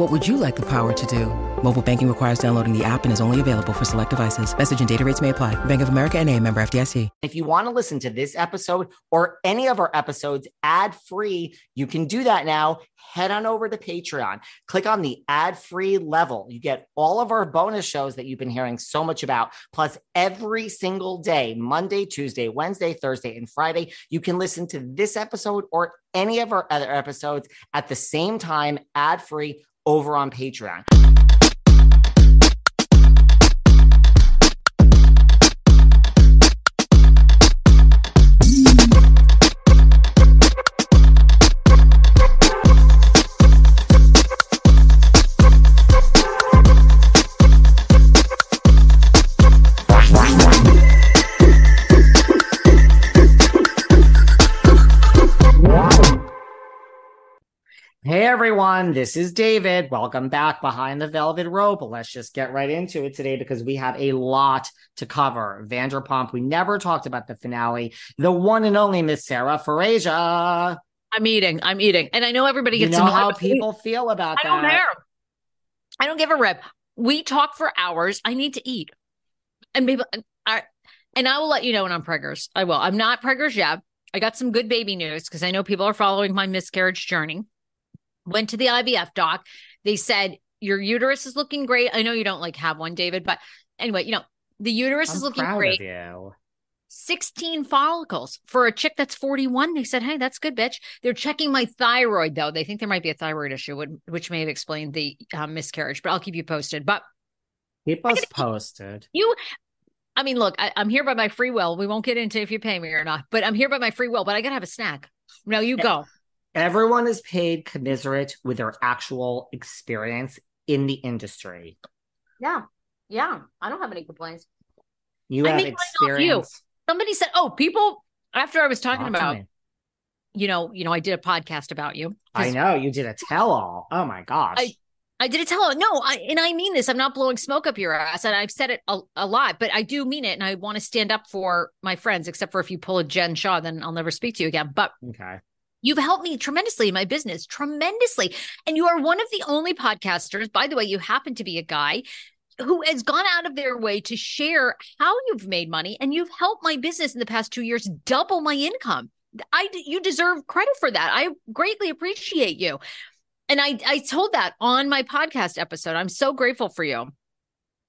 What would you like the power to do? Mobile banking requires downloading the app and is only available for select devices. Message and data rates may apply. Bank of America and a member FDIC. If you want to listen to this episode or any of our episodes ad free, you can do that now. Head on over to Patreon. Click on the ad free level. You get all of our bonus shows that you've been hearing so much about. Plus, every single day Monday, Tuesday, Wednesday, Thursday, and Friday you can listen to this episode or any of our other episodes at the same time, ad free over on Patreon. Everyone, this is David. Welcome back behind the velvet rope. Let's just get right into it today because we have a lot to cover. Vanderpump, we never talked about the finale. The one and only Miss Sarah Fraser. I'm eating. I'm eating. And I know everybody You gets know annoyed, how people feel about I don't care. I don't give a rip. We talk for hours. I need to eat. And people I and I will let you know when I'm preggers. I will. I'm not preggers yet. I got some good baby news because I know people are following my miscarriage journey. Went to the IVF doc. They said your uterus is looking great. I know you don't like have one, David, but anyway, you know, the uterus I'm is looking proud great. of you. 16 follicles for a chick that's 41. They said, Hey, that's good, bitch. They're checking my thyroid, though. They think there might be a thyroid issue, which- which may have explained the um, miscarriage, but I'll keep you posted. But Keep us posted. you, I mean, look, I, I'm here by my free will. We won't get into if you pay me or not, but I'm here by my free will, but I got to have a snack. No, you go. Everyone is paid commiserate with their actual experience in the industry. Yeah. Yeah. I don't have any complaints. You I have make mine off you. experience. Somebody said, Oh, people, after I was talking Talk about, you know, you know, I did a podcast about you. I know you did a tell all. Oh my gosh. I- I did a tell all. No, I, and I mean this. I'm not blowing smoke up your ass, and I've said it a, a lot, but I do mean it, and I want to stand up for my friends. Except for if you pull a Jen Shah, then I'll never speak to you again. But okay. You've helped me tremendously in my business, tremendously, and you are one of the only podcasters. By the way, you happen to be a guy who has gone out of their way to share how you've made money, and you've helped my business in the past two years double my income. I you deserve credit for that. I greatly appreciate you. And I I told that on my podcast episode. I'm so grateful for you.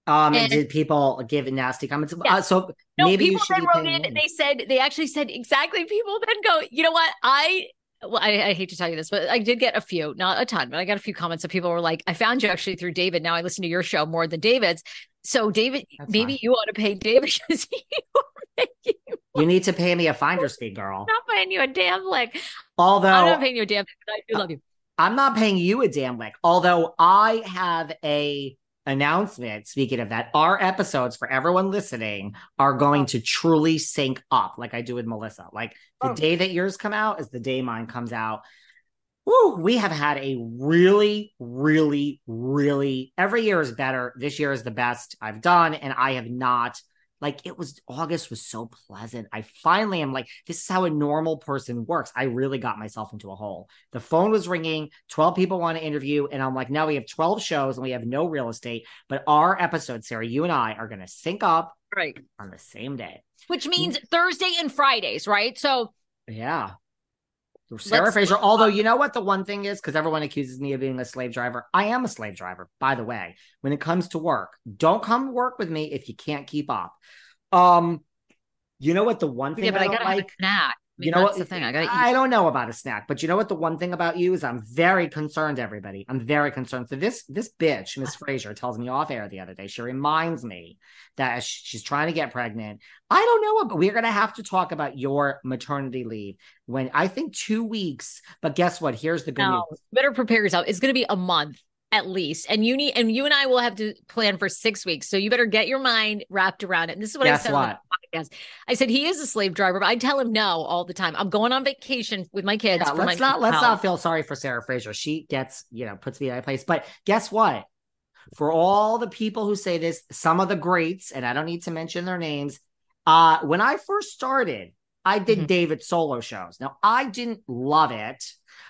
Um, And- did people give nasty comments? Yeah. Uh, so No, maybe people then wrote in. me. They said they actually said exactly. People then go, you know what? I well, I, I hate to tell you this, but I did get a few, not a ton, but I got a few comments of people were like, "I found you actually through David. Now I listen to your show more than David's. So David, That's maybe fine. you ought to pay David because you You need to pay me a finder's fee, girl. I'm not paying you a damn lick. Although I'm not paying you a damn lick, but I do love you. I'm not paying you a damn lick. Although I have a announcement. Speaking of that, our episodes for everyone listening are going to truly sync up, like I do with Melissa. Like the Oh. day that yours come out is the day mine comes out. Woo, we have had a really, really, really every year is better. This year is the best I've done, and I have not like it was August was so pleasant. I finally am like, this is how a normal person works. I really got myself into a hole. The phone was ringing, 12 people want to interview, and I'm like, now we have 12 shows and we have no real estate. But our episode, Sarah, you and I are gonna sync up Right. on the same day. Which means mm. Thursday and Fridays, right? So Yeah. Sarah Let's- Fraser. Although you know what the one thing is, because everyone accuses me of being a slave driver. I am a slave driver, by the way. When it comes to work, don't come work with me if you can't keep up. Um, you know what the one thing yeah, but I I gotta have like. a snack. Mean, you know what the thing. I gotta. I don't know about a snack, but you know what the one thing about you is I'm very concerned, everybody. I'm very concerned. So this this bitch, Miss Fraser, tells me off air the other day. She reminds me that she's trying to get pregnant. I don't know, but we're gonna have to talk about your maternity leave when I think two weeks. But guess what? Here's the good No, news. better prepare yourself. It's going to be a month at least, and you need, and you and I will have to plan for six weeks. So you better get your mind wrapped around it. And this is what I Guess said on what? the podcast. I said he is a slave driver, but I tell him no all the time. I'm going on vacation with my kids. Yeah, let's not let's not feel sorry for Sarah Fraser. She gets, you know, puts me in a place. But guess what? For all the people who say this, some of the greats, and I don't need to mention their names. Uh, when I first started, I did Mhm. David solo shows. Now I didn't love it,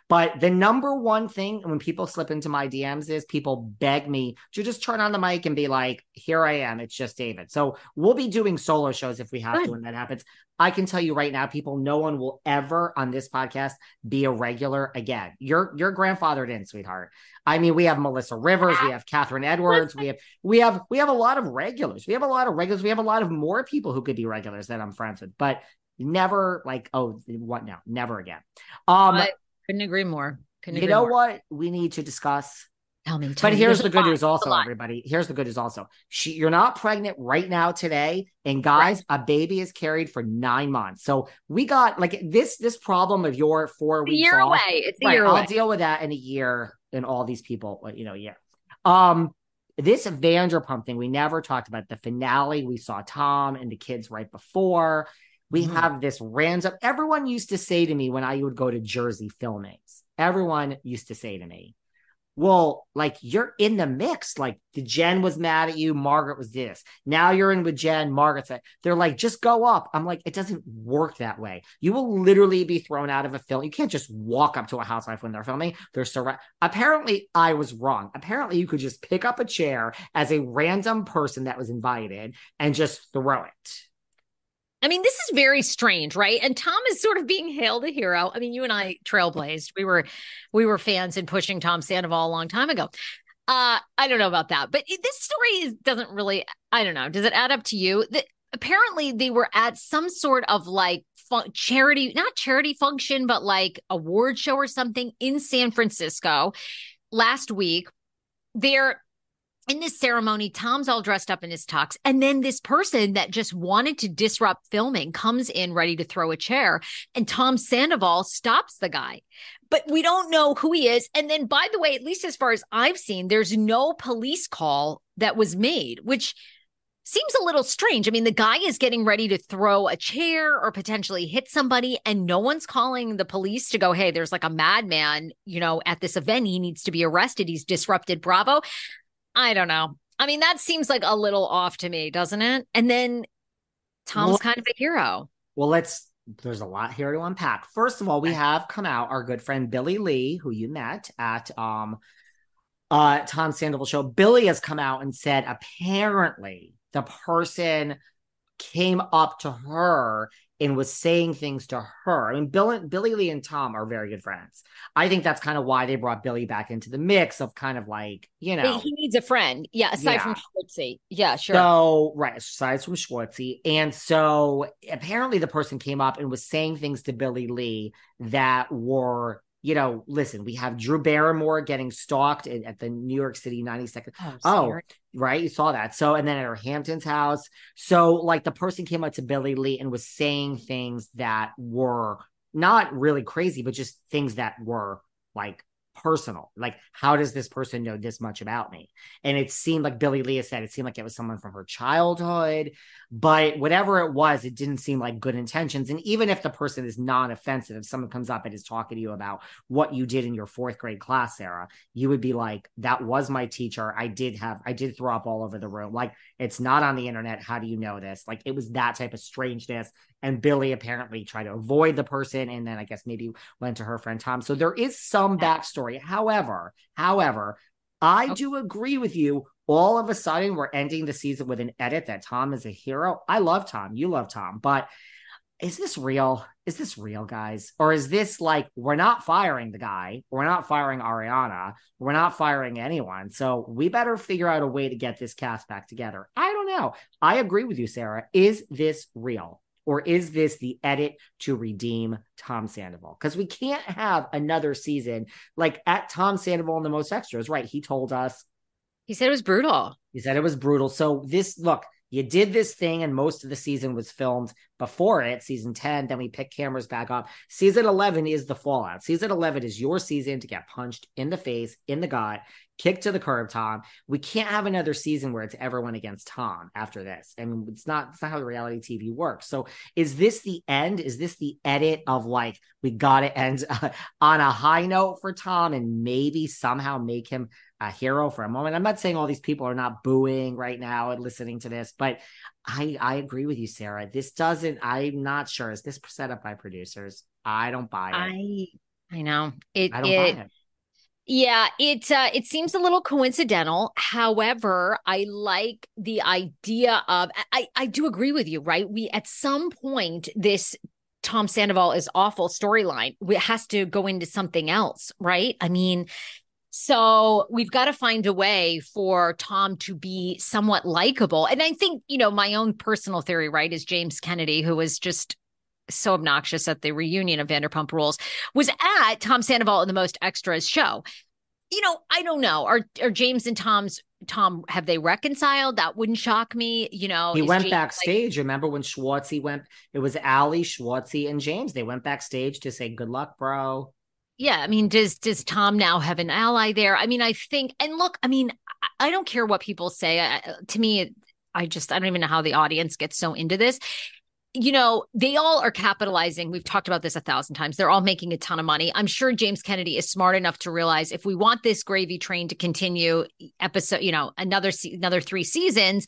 but the number one thing when people slip into my DMs is people beg me to just turn on the mic and be like, "Here I am. It's just David." So we'll be doing solo shows if we have Good. to when that happens. I can tell you right now, people, no one will ever on this podcast be a regular again. Your your grandfather didn't, sweetheart. I mean, we have Melissa Rivers, we have Catherine Edwards, we have we have we have a lot of regulars. We have a lot of regulars. We have a lot of more people who could be regulars that I'm friends with, but never like, oh, what now? Never again. Um, couldn't agree more. Couldn't you know more. what we need to discuss? Tell me. Tell But me. here's There's the good lot. news also, everybody. Here's the good news also. She, you're not pregnant right now today. And guys, a baby is carried for nine months. So we got like this, this problem of your four It's a weeks year off. away. It's a Right. year I'll away. deal with that in a year and all these people, you know, yeah. Um, this Vanderpump thing, we never talked about the finale. We saw Tom and the kids right before. We Mhm. have this random. Everyone used to say to me when I would go to Jersey filmings, everyone used to say to me, well, like you're in the mix. Like the Jen was mad at you, Margaret was this. Now you're in with Jen, Margaret's that. They're like, just go up. I'm like, it doesn't work that way. You will literally be thrown out of a film. You can't just walk up to a housewife when they're filming. They're surrounded. Apparently, I was wrong. Apparently, you could just pick up a chair as a random person that was invited and just throw it. I mean, this is very strange, right? And Tom is sort of being hailed a hero. I mean, you and I trailblazed. We were we were fans in pushing Tom Sandoval a long time ago. Uh, I don't know about that, but this story is, doesn't really. I don't know. Does it add up to you? That apparently they were at some sort of like fun- charity, not charity function, but like award show or something in San Francisco last week. They're in this ceremony, Tom's all dressed up in his tux. And then this person that just wanted to disrupt filming comes in ready to throw a chair. And Tom Sandoval stops the guy. But we don't know who he is. And then, by the way, at least as far as I've seen, there's no police call that was made, which seems a little strange. I mean, the guy is getting ready to throw a chair or potentially hit somebody, and no one's calling the police to go, hey, there's like a madman, you know, at this event. He needs to be arrested. He's disrupted Bravo. I don't know. I mean, that seems like a little off to me, doesn't it? And then Tom's Well- kind of a hero. Well, let's. There's a lot here to unpack. First of all, we have come out our good friend Billie Lee, who you met at um uh Tom Sandoval show. Billie has come out and said apparently the person came up to her and was saying things to her. I mean, Bill, Billie Lee and Tom are very good friends. I think that's kind of why they brought Billie back into the mix of kind of like, you know, He needs a friend. Yeah, aside Yeah. from Schwartzy. Yeah, sure. So right, aside from Schwartzy, and so apparently the person came up and was saying things to Billie Lee that were you know, listen, we have Drew Barrymore getting stalked at, at the New York City 92nd. Oh, Oh, right. You saw that. So, and then at her Hamptons house. So, like, the person came up to Billie Lee and was saying things that were not really crazy, but just things that were like personal. Like, how does this person know this much about me? And it seemed like Billie Lee said, it seemed like it was someone from her childhood. But whatever it was, it didn't seem like good intentions. And even if the person is non offensive, if someone comes up and is talking to you about what you did in your fourth grade class, Sarah, you would be like, that was my teacher. I did have, I did throw up all over the room. Like, it's not on the internet. How do you know this? Like, it was that type of strangeness. And Billie apparently tried to avoid the person. And then I guess maybe went to her friend Tom. So there is some backstory. However, however, I Okay. do agree with you. All of a sudden, we're ending the season with an edit that Tom is a hero. I love Tom. You love Tom. But is this real? Is this real, guys? Or is this like we're not firing the guy? We're not firing Ariana. We're not firing anyone. So we better figure out a way to get this cast back together. I don't know. I agree with you, Sarah. Is this real? Or is this the edit to redeem Tom Sandoval? Because we can't have another season like at Tom Sandoval in the most extras, right? He told us He said it was brutal. he said it was brutal. So this look, you did this thing, and most of the season was filmed before it, season 10. Then we pick cameras back up. Season 11 is the fallout. Season 11 is your season to get punched in the face, in the gut, kicked to the curb, Tom. We can't have another season where it's everyone against Tom after this. I mean, it's not, it's not how reality TV works. So is this the end? Is this the edit of like, we got to end uh, on a high note for Tom and maybe somehow make him a hero for a moment. I'm not saying all these people are not booing right now and listening to this, but I I agree with you, Sarah. This doesn't. I'm not sure. Is this set up by producers? I don't buy it. I I know. It I don't it, buy it. Yeah, it uh, it seems a little coincidental. However, I like the idea of I I do agree with you, right? We at some point this Tom Sandoval is awful storyline has to go into something else, right? I mean, so we've got to find a way for Tom to be somewhat likable. And I think, you know, my own personal theory, right, is James Kennedy, who was just so obnoxious at the reunion of Vanderpump Rules, was at Tom Sandoval in the Most Extras show. You know, I don't know. Are are James and Tom's Tom have they reconciled? That wouldn't shock me. You know, He went James, like- backstage. Remember when Schwartzy went? It was Ali, Schwartzy, and James. They went backstage to say, "Good luck, bro." yeah i mean does does tom now have an ally there i mean i think and look i mean i, I don't care what people say I, to me i just i don't even know how the audience gets so into this you know they all are capitalizing we've talked about this a thousand times they're all making a ton of money i'm sure james kennedy is smart enough to realize if we want this gravy train to continue episode you know another another three seasons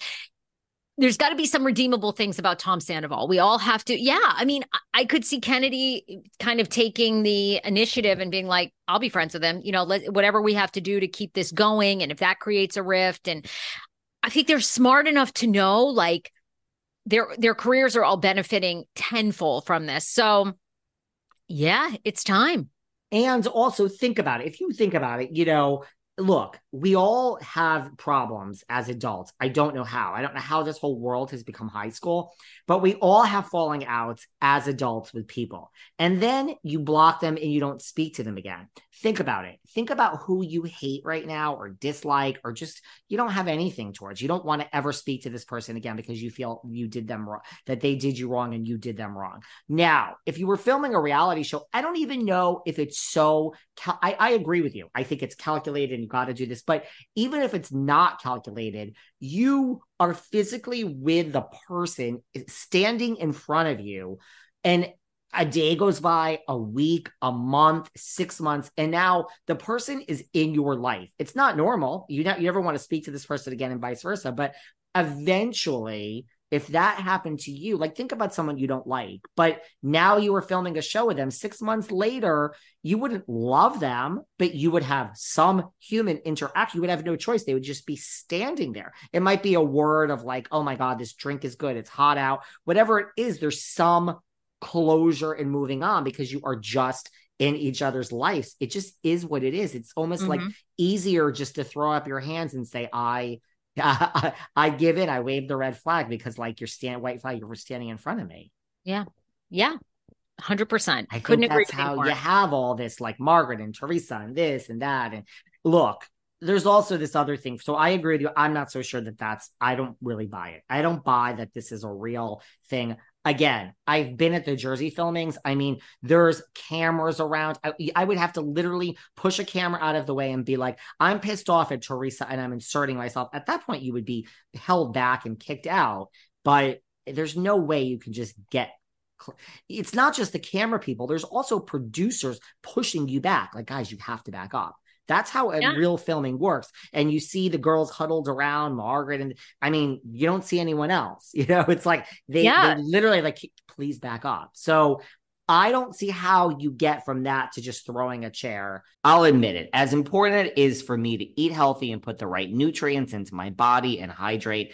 there's got to be some redeemable things about Tom Sandoval. We all have to, yeah. I mean, I, I could see Kennedy kind of taking the initiative and being like, "I'll be friends with him." You know, let, whatever we have to do to keep this going, and if that creates a rift, and I think they're smart enough to know, like, their their careers are all benefiting tenfold from this. So, yeah, it's time. And also think about it. If you think about it, you know, look, we all have problems as adults. I don't know how. I don't know how this whole world has become high school, but we all have falling outs as adults with people. And then you block them and you don't speak to them again. Think about it. Think about who you hate right now or dislike or just you don't have anything towards. You don't want to ever speak to this person again because you feel you did them wrong, that they did you wrong and you did them wrong. Now, if you were filming a reality show, I don't even know if it's so. Cal- I, I agree with you. I think it's calculated and you got to do this. But even if it's not calculated, you are physically with the person standing in front of you. And a day goes by, a week, a month, six months, and now the person is in your life. It's not normal. You, not, you never want to speak to this person again and vice versa. But eventually, if that happened to you, like think about someone you don't like, but now you were filming a show with them six months later, you wouldn't love them, but you would have some human interaction. You would have no choice. They would just be standing there. It might be a word of like, oh my God, this drink is good. It's hot out. Whatever it is, there's some closure and moving on because you are just in each other's lives. It just is what it is. It's almost like Mhm. easier just to throw up your hands and say, I I, I give in. I wave the red flag because, like, you're stand white flag. you were standing in front of me. Yeah. Yeah. Hundred percent. I couldn't agree. that's how more. you have all this, like Margaret and Teresa and this and that. And look, there's also this other thing. So I agree with you. I'm not so sure that that's. I don't really buy it. I don't buy that this is a real thing. Again, I've been at the Jersey filmings. I mean, there's cameras around. I, I would have to literally push a camera out of the way and be like, I'm pissed off at Teresa and I'm inserting myself. At that point, you would be held back and kicked out. But there's no way you can just get it's not just the camera people there's also producers pushing you back like guys you have to back up that's how a Yeah. real filming works and you see the girls huddled around margaret and i mean you don't see anyone else you know it's like they, Yeah. they literally like please back off. so I don't see how you get from that to just throwing a chair. I'll admit it. As important it is for me to eat healthy and put the right nutrients into my body and hydrate,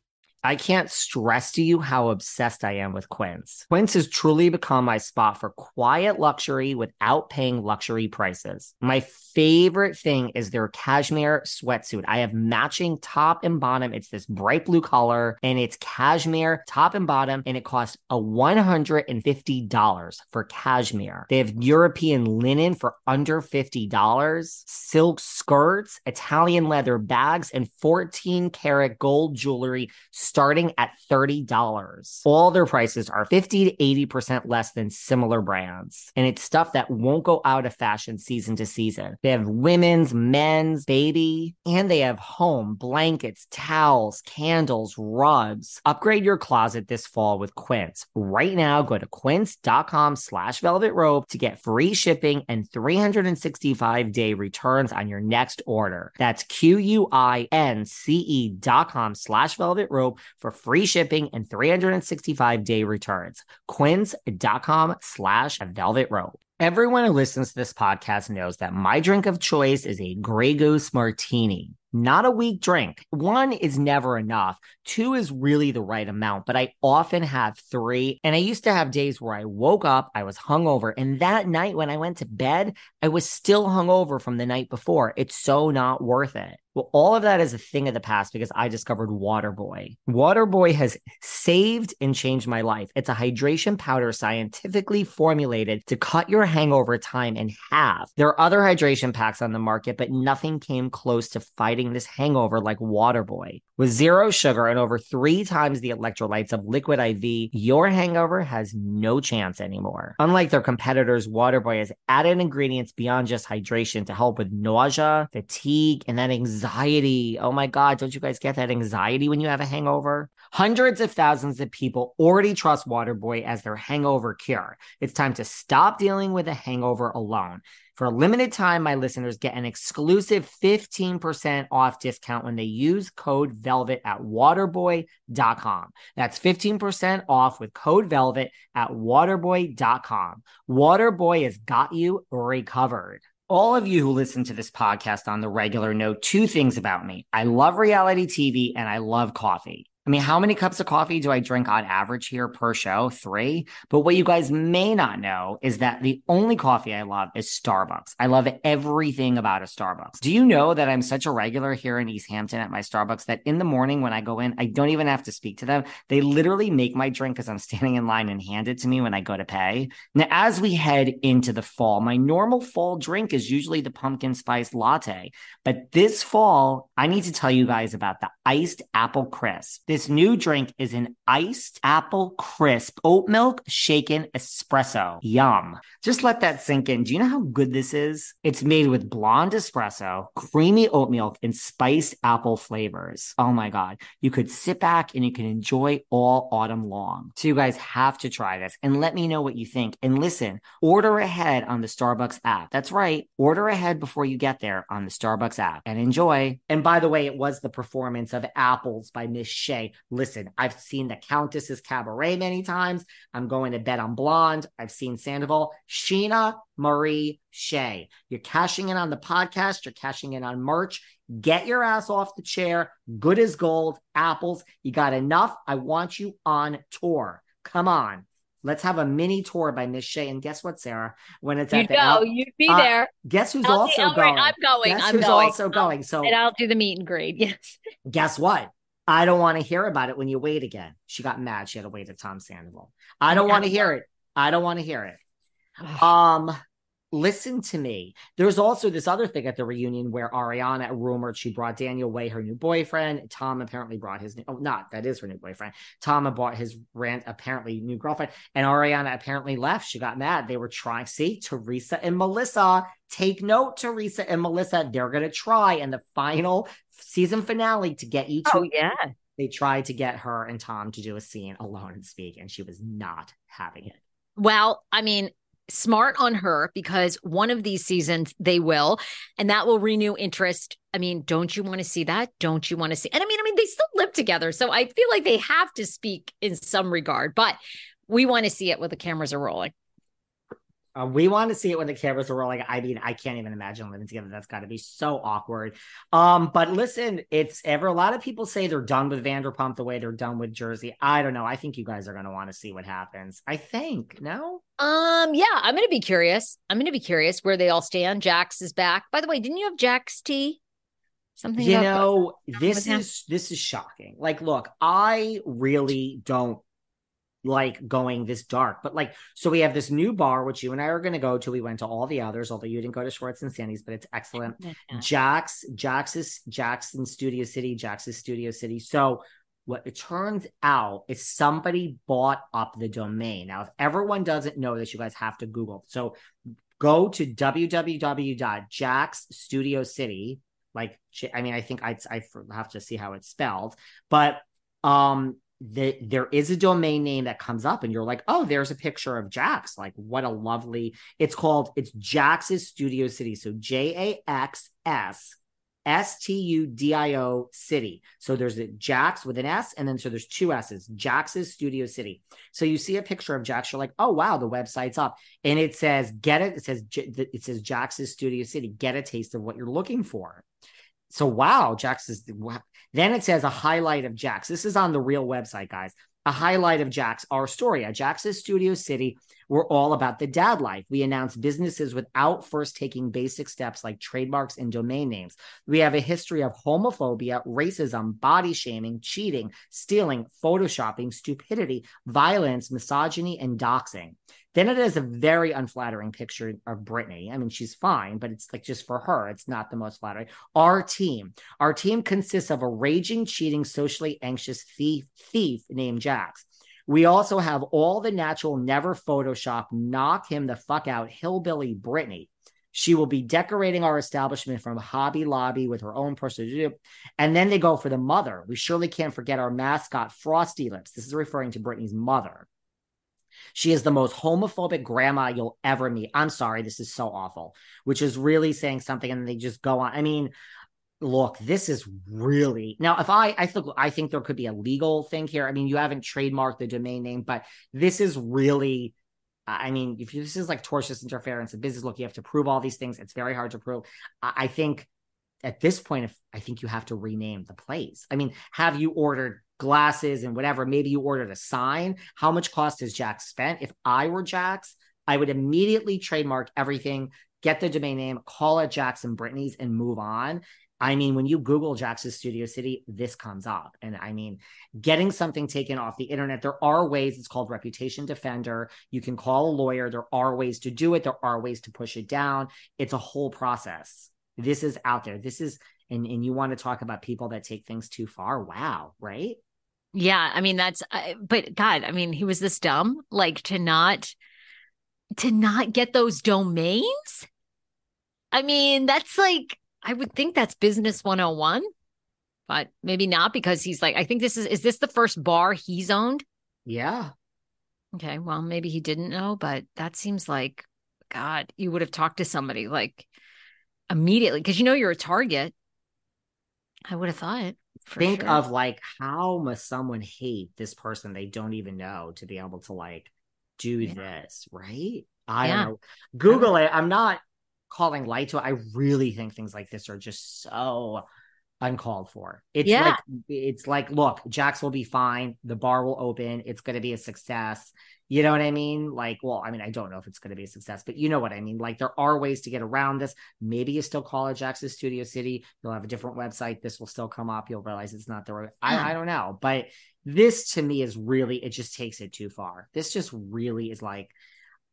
I can't stress to you how obsessed I am with Quince. Quince has truly become my spot for quiet luxury without paying luxury prices. My favorite thing is their cashmere sweatsuit. I have matching top and bottom. It's this bright blue color and it's cashmere top and bottom, and it costs a $150 for cashmere. They have European linen for under $50, silk skirts, Italian leather bags, and 14 karat gold jewelry starting at $30. All their prices are 50 to 80% less than similar brands. And it's stuff that won't go out of fashion season to season. They have women's, men's, baby, and they have home, blankets, towels, candles, rugs. Upgrade your closet this fall with Quince. Right now, go to quince.com slash velvet rope to get free shipping and 365 day returns on your next order. That's Q-U-I-N-C-E dot com slash velvet rope for free shipping and 365 day returns. Quince.com slash velvet rope. Everyone who listens to this podcast knows that my drink of choice is a Grey Goose Martini. Not a weak drink. One is never enough. Two is really the right amount, but I often have three. And I used to have days where I woke up, I was hungover, and that night when I went to bed, I was still hungover from the night before. It's so not worth it. Well, all of that is a thing of the past because I discovered Waterboy. Waterboy has saved and changed my life. It's a hydration powder scientifically formulated to cut your hangover time in half. There are other hydration packs on the market, but nothing came close to fighting this hangover like Waterboy. With zero sugar and over three times the electrolytes of Liquid IV, your hangover has no chance anymore. Unlike their competitors, Waterboy has added ingredients beyond just hydration to help with nausea, fatigue, and that anxiety. Oh my God, don't you guys get that anxiety when you have a hangover? Hundreds of thousands of people already trust Waterboy as their hangover cure. It's time to stop dealing with a hangover alone. For a limited time, my listeners get an exclusive 15% off discount when they use code VELVET at waterboy.com. That's 15% off with code VELVET at waterboy.com. Waterboy has got you recovered. All of you who listen to this podcast on the regular know two things about me. I love reality TV and I love coffee. I mean, how many cups of coffee do I drink on average here per show? Three. But what you guys may not know is that the only coffee I love is Starbucks. I love everything about a Starbucks. Do you know that I'm such a regular here in East Hampton at my Starbucks that in the morning when I go in, I don't even have to speak to them. They literally make my drink as I'm standing in line and hand it to me when I go to pay. Now, as we head into the fall, my normal fall drink is usually the pumpkin spice latte. But this fall, I need to tell you guys about the iced apple crisp. This new drink is an iced apple crisp oat milk shaken espresso. Yum. Just let that sink in. Do you know how good this is? It's made with blonde espresso, creamy oat milk, and spiced apple flavors. Oh my God. You could sit back and you can enjoy all autumn long. So you guys have to try this and let me know what you think. And listen, order ahead on the Starbucks app. That's right. Order ahead before you get there on the Starbucks app and enjoy. And by the way, it was the performance of Apples by Miss Shay Listen, I've seen the Countess's Cabaret many times. I'm going to bet on Blonde. I've seen Sandoval. Scheana Marie Shay. You're cashing in on the podcast. You're cashing in on merch. Get your ass off the chair. Good as gold. Apples. You got enough. I want you on tour. Come on. Let's have a mini tour by Miss Shay. And guess what, Sarah? When it's you at the know, you'd be uh, there. Guess who's I'll also going? I'm going. Guess I'm who's going. also going? So and I'll do the meet and greet. Yes. Guess what? I don't want to hear about it when you wait again. She got mad. She had to wait at Tom Sandoval. I don't want to hear it. I don't want to hear it. um, listen to me. There's also this other thing at the reunion where Ariana rumored she brought Daniel Wai, her new boyfriend. Tom apparently brought his new, oh, not that is her new boyfriend. Tom bought his rant, apparently new girlfriend. And Ariana apparently left. She got mad. They were trying, see, Teresa and Melissa. Take note, Teresa and Melissa. They're going to try in the final season finale to get you to. Oh, yeah. They tried to get her and Tom to do a scene alone and speak, and she was not having it. Well, I mean, smart on her because one of these seasons they will and that will renew interest. I mean don't you want to see that? Don't you want to see and i mean i mean they still live together so i feel like they have to speak in some regard but we want to see it when the cameras are rolling uh, we want to see it when the cameras are rolling. I mean, I can't even imagine living together. That's got to be so awkward. Um, but listen, it's ever a lot of people say they're done with Vanderpump the way they're done with Jersey. I don't know. I think you guys are going to want to see what happens. I think no. Um, yeah, I'm going to be curious. I'm going to be curious where they all stand. Jax is back. By the way, didn't you have Jax tea? Something you know, this is this is shocking. Like, look, I really don't like going this dark. But like, so we have this new bar, which you and I are going to go to. We went to all the others, although you didn't go to Schwartz and Sandy's, but it's excellent. Jax, Jax's, Jackson Studio City, Jax's Studio City. So what it turns out is somebody bought up the domain. Now, if everyone doesn't know this, you guys have to Google. So go to www.jaxstudiocity. Like, I mean, I think I I have to see how it's spelled, but um that there is a domain name that comes up and you're like, oh, there's a picture of Jax. Like, what a lovely, it's called, it's Jax's Studio City. So J A X S S T U D I O City. So there's a Jax with an S, and then so there's two S's, Jax's Studio City. So you see a picture of Jax, you're like, oh wow, the website's up, and it says get it. It says it says Jax's Studio City. Get a taste of what you're looking for so wow, Jax is then it says a highlight of Jax. This is on the real website, guys. A highlight of Jax, our story at Jax's Studio City. We're all about the dad life. We announce businesses without first taking basic steps like trademarks and domain names. We have a history of homophobia, racism, body shaming, cheating, stealing, photoshopping, stupidity, violence, misogyny, and doxing. Then it is a very unflattering picture of Brittany. I mean, she's fine, but it's like just for her, it's not the most flattering. Our team, our team consists of a raging, cheating, socially anxious thief, thief named Jax. We also have all the natural, never Photoshop, knock him the fuck out, hillbilly Brittany. She will be decorating our establishment from Hobby Lobby with her own personal. And then they go for the mother. We surely can't forget our mascot, Frosty Lips. This is referring to Brittany's mother. She is the most homophobic grandma you'll ever meet. I'm sorry, this is so awful, which is really saying something. And they just go on. I mean, look, this is really now. If I, I think, I think there could be a legal thing here. I mean, you haven't trademarked the domain name, but this is really. I mean, if this is like tortious interference in business, look, you have to prove all these things. It's very hard to prove. I think at this point, if I think you have to rename the place. I mean, have you ordered glasses and whatever. Maybe you ordered a sign. How much cost has Jax spent? If I were Jax, I would immediately trademark everything, get the domain name, call it Jackson Brittany's, and move on. I mean, when you Google Jackson's Studio City, this comes up. And I mean, getting something taken off the internet, there are ways. It's called Reputation Defender. You can call a lawyer. There are ways to do it, there are ways to push it down. It's a whole process. This is out there. This is, and, and you want to talk about people that take things too far. Wow. Right. Yeah. I mean, that's, uh, but God, I mean, he was this dumb, like to not, to not get those domains. I mean, that's like, I would think that's business 101, but maybe not because he's like, I think this is, is this the first bar he's owned? Yeah. Okay. Well, maybe he didn't know, but that seems like, God, you would have talked to somebody like immediately because you know you're a target. I would have thought. Think sure. of like, how must someone hate this person they don't even know to be able to like do Yeah. this, right? I Yeah. don't know. Google it. I'm not calling light to it. I really think things like this are just so uncalled for. It's Yeah. like it's like, look, Jax will be fine. The bar will open. It's going to be a success. You know what I mean? Like, well, I mean, I don't know if it's going to be a success, but you know what I mean. Like, there are ways to get around this. Maybe you still call it Jax's Studio City. You'll have a different website. This will still come up. You'll realize it's not the right. Yeah. I, I don't know, but this to me is really. It just takes it too far. This just really is like.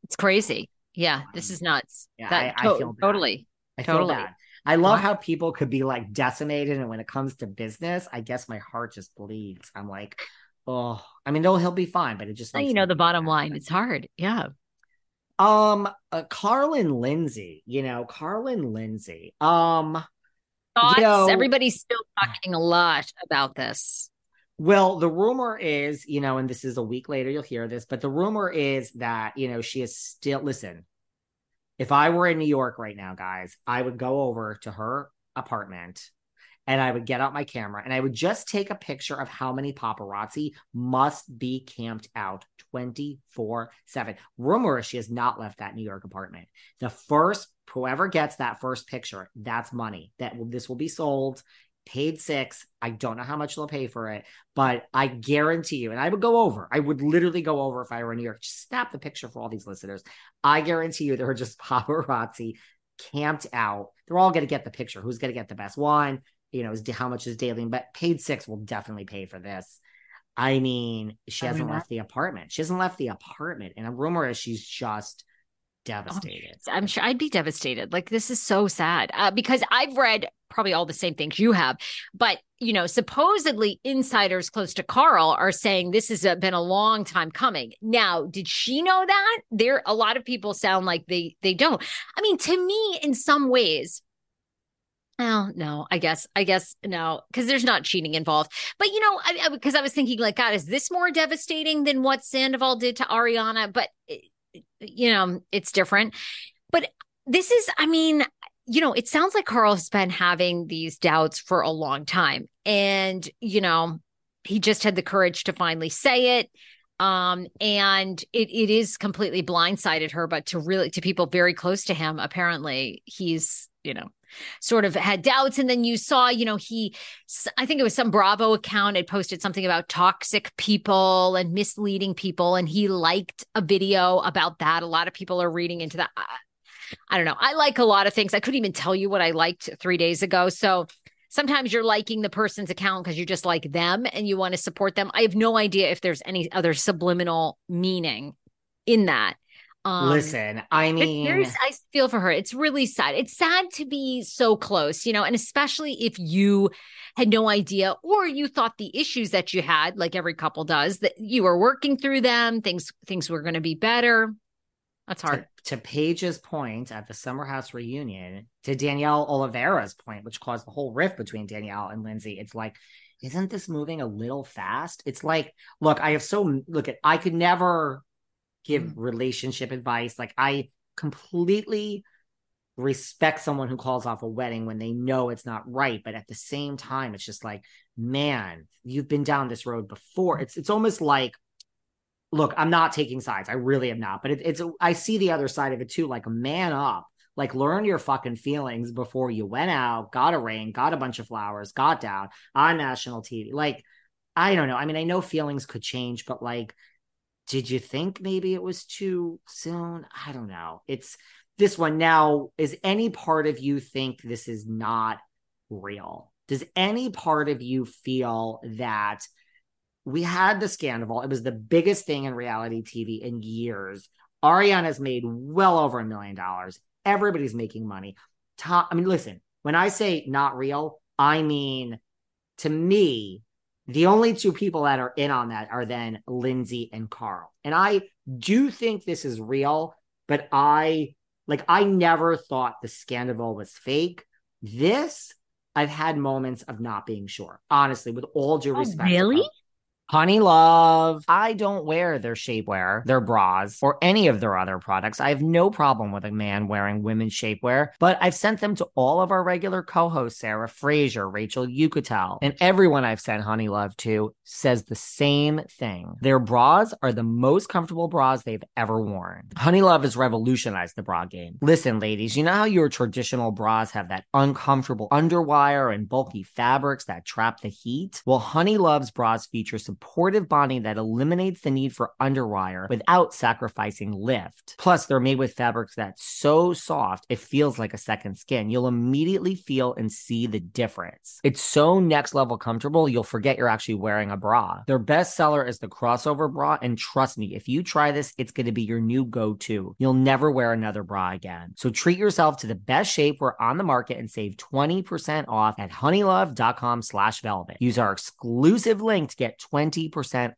it's crazy. Yeah. This is nuts. Yeah, that, I- I to- feel bad. totally. I feel Totally. bad. I love how people could be like decimated, and when it comes to business, I guess my heart just bleeds. I'm like, oh, I mean, no, he'll be fine, but it just you know the bottom bad. line. It's hard. Yeah. Um, uh, Carlin Lindsay, you know, Carlin Lindsay. Um, Thoughts? know- Everybody's still talking a lot about this. well, the rumor is, you know, and this is a week later, you'll hear this, but the rumor is that, you know, she is still, listen, if I were in New York right now, guys, I would go over to her apartment and I would get out my camera and I would just take a picture of how many paparazzi must be camped out 24 7. Rumor is she has not left that New York apartment. The first, whoever gets that first picture, that's money. That will, this will be sold. Page Six. I don't know how much they'll pay for it, but I guarantee you, and I would go over. I would literally go over if I were in New York. Just snap the picture for all these listeners. I guarantee you, there are just paparazzi camped out. They're all going to get the picture. Who's going to get the best one? You know, is how much is daily? But Page Six will definitely pay for this. I mean, she hasn't that- left the apartment. She hasn't left the apartment, and a rumor is she's just devastated. I'm sure I'd be devastated. Like this is so sad uh, because I've read probably all the same things you have, but you know, supposedly insiders close to Carl are saying this has uh, been a long time coming. Now, did she know that? There, a lot of people sound like they they don't. I mean, to me, in some ways. Oh no, I guess I guess no, because there's not cheating involved. But you know, I because I, was thinking, like, God, is this more devastating than what Sandoval did to Ariana? But eh, you know, it's different. But this is, I mean, you know, it sounds like Carl has been having these doubts for a long time. And, you know, he just had the courage to finally say it. Um, and it it is completely blindsided her, but to really to people very close to him, apparently he's, you know, sort of had doubts. And then you saw, you know, he I think it was some Bravo account had posted something about toxic people and misleading people, and he liked a video about that. A lot of people are reading into that. I, don't know. I like a lot of things. I couldn't even tell you what I liked three days ago. So sometimes you're liking the person's account because you just like them and you want to support them. I have no idea if there's any other subliminal meaning in that. Um, Listen, I mean, I feel for her. It's really sad. It's sad to be so close, you know, and especially if you had no idea or you thought the issues that you had, like every couple does, that you were working through them, things things were going to be better. That's hard. To, Paige's point at the Summer House reunion, to Danielle Olivera's point, which caused the whole rift between Danielle and Lindsay, it's like, isn't this moving a little fast? It's like, look, I have so look at I could never give Mm. relationship advice. Like I completely respect someone who calls off a wedding when they know it's not right, but at the same time, it's just like, man, you've been down this road before. It's it's almost like look, I'm not taking sides. I really am not. But it, it's I see the other side of it too. Like man up. Like learn your fucking feelings before you went out, got a ring, got a bunch of flowers, got down on national TV. Like I don't know. I mean, I know feelings could change, but like, did you think maybe it was too soon? I don't know. It's this one now. Is any part of you think this is not real? Does any part of you feel that we had the scandal? It was the biggest thing in reality TV in years. Ariana's made well over a million dollars. Everybody's making money. Tom, I mean, listen, when I say not real, I mean, to me, the only two people that are in on that are then Lindsay and Carl. And I do think this is real, but I like I never thought the scandal was fake. This I've had moments of not being sure. Honestly, with all due Oh, respect. really? Honey Love. I don't wear their shapewear, their bras, or any of their other products. I have no problem with a man wearing women's shapewear, but I've sent them to all of our regular co-hosts, Sarah Fraser, Rachel Yucatel, and everyone I've sent Honey Love to says the same thing. Their bras are the most comfortable bras they've ever worn. Honey Love has revolutionized the bra game. Listen, ladies, you know how your traditional bras have that uncomfortable underwire and bulky fabrics that trap the heat? Well, Honey Love's bras feature supportive bonding that eliminates the need for underwire without sacrificing lift. Plus, they're made with fabrics that's so soft it feels like a second skin. You'll immediately feel and see the difference. It's so next level comfortable, you'll forget you're actually wearing a bra. Their best seller is the crossover bra, and trust me, if you try this, it's going to be your new go to. You'll never wear another bra again. So treat yourself to the best shapewear on the market and save 20% off at honeylove.com slash velvet. Use our exclusive link to get 20%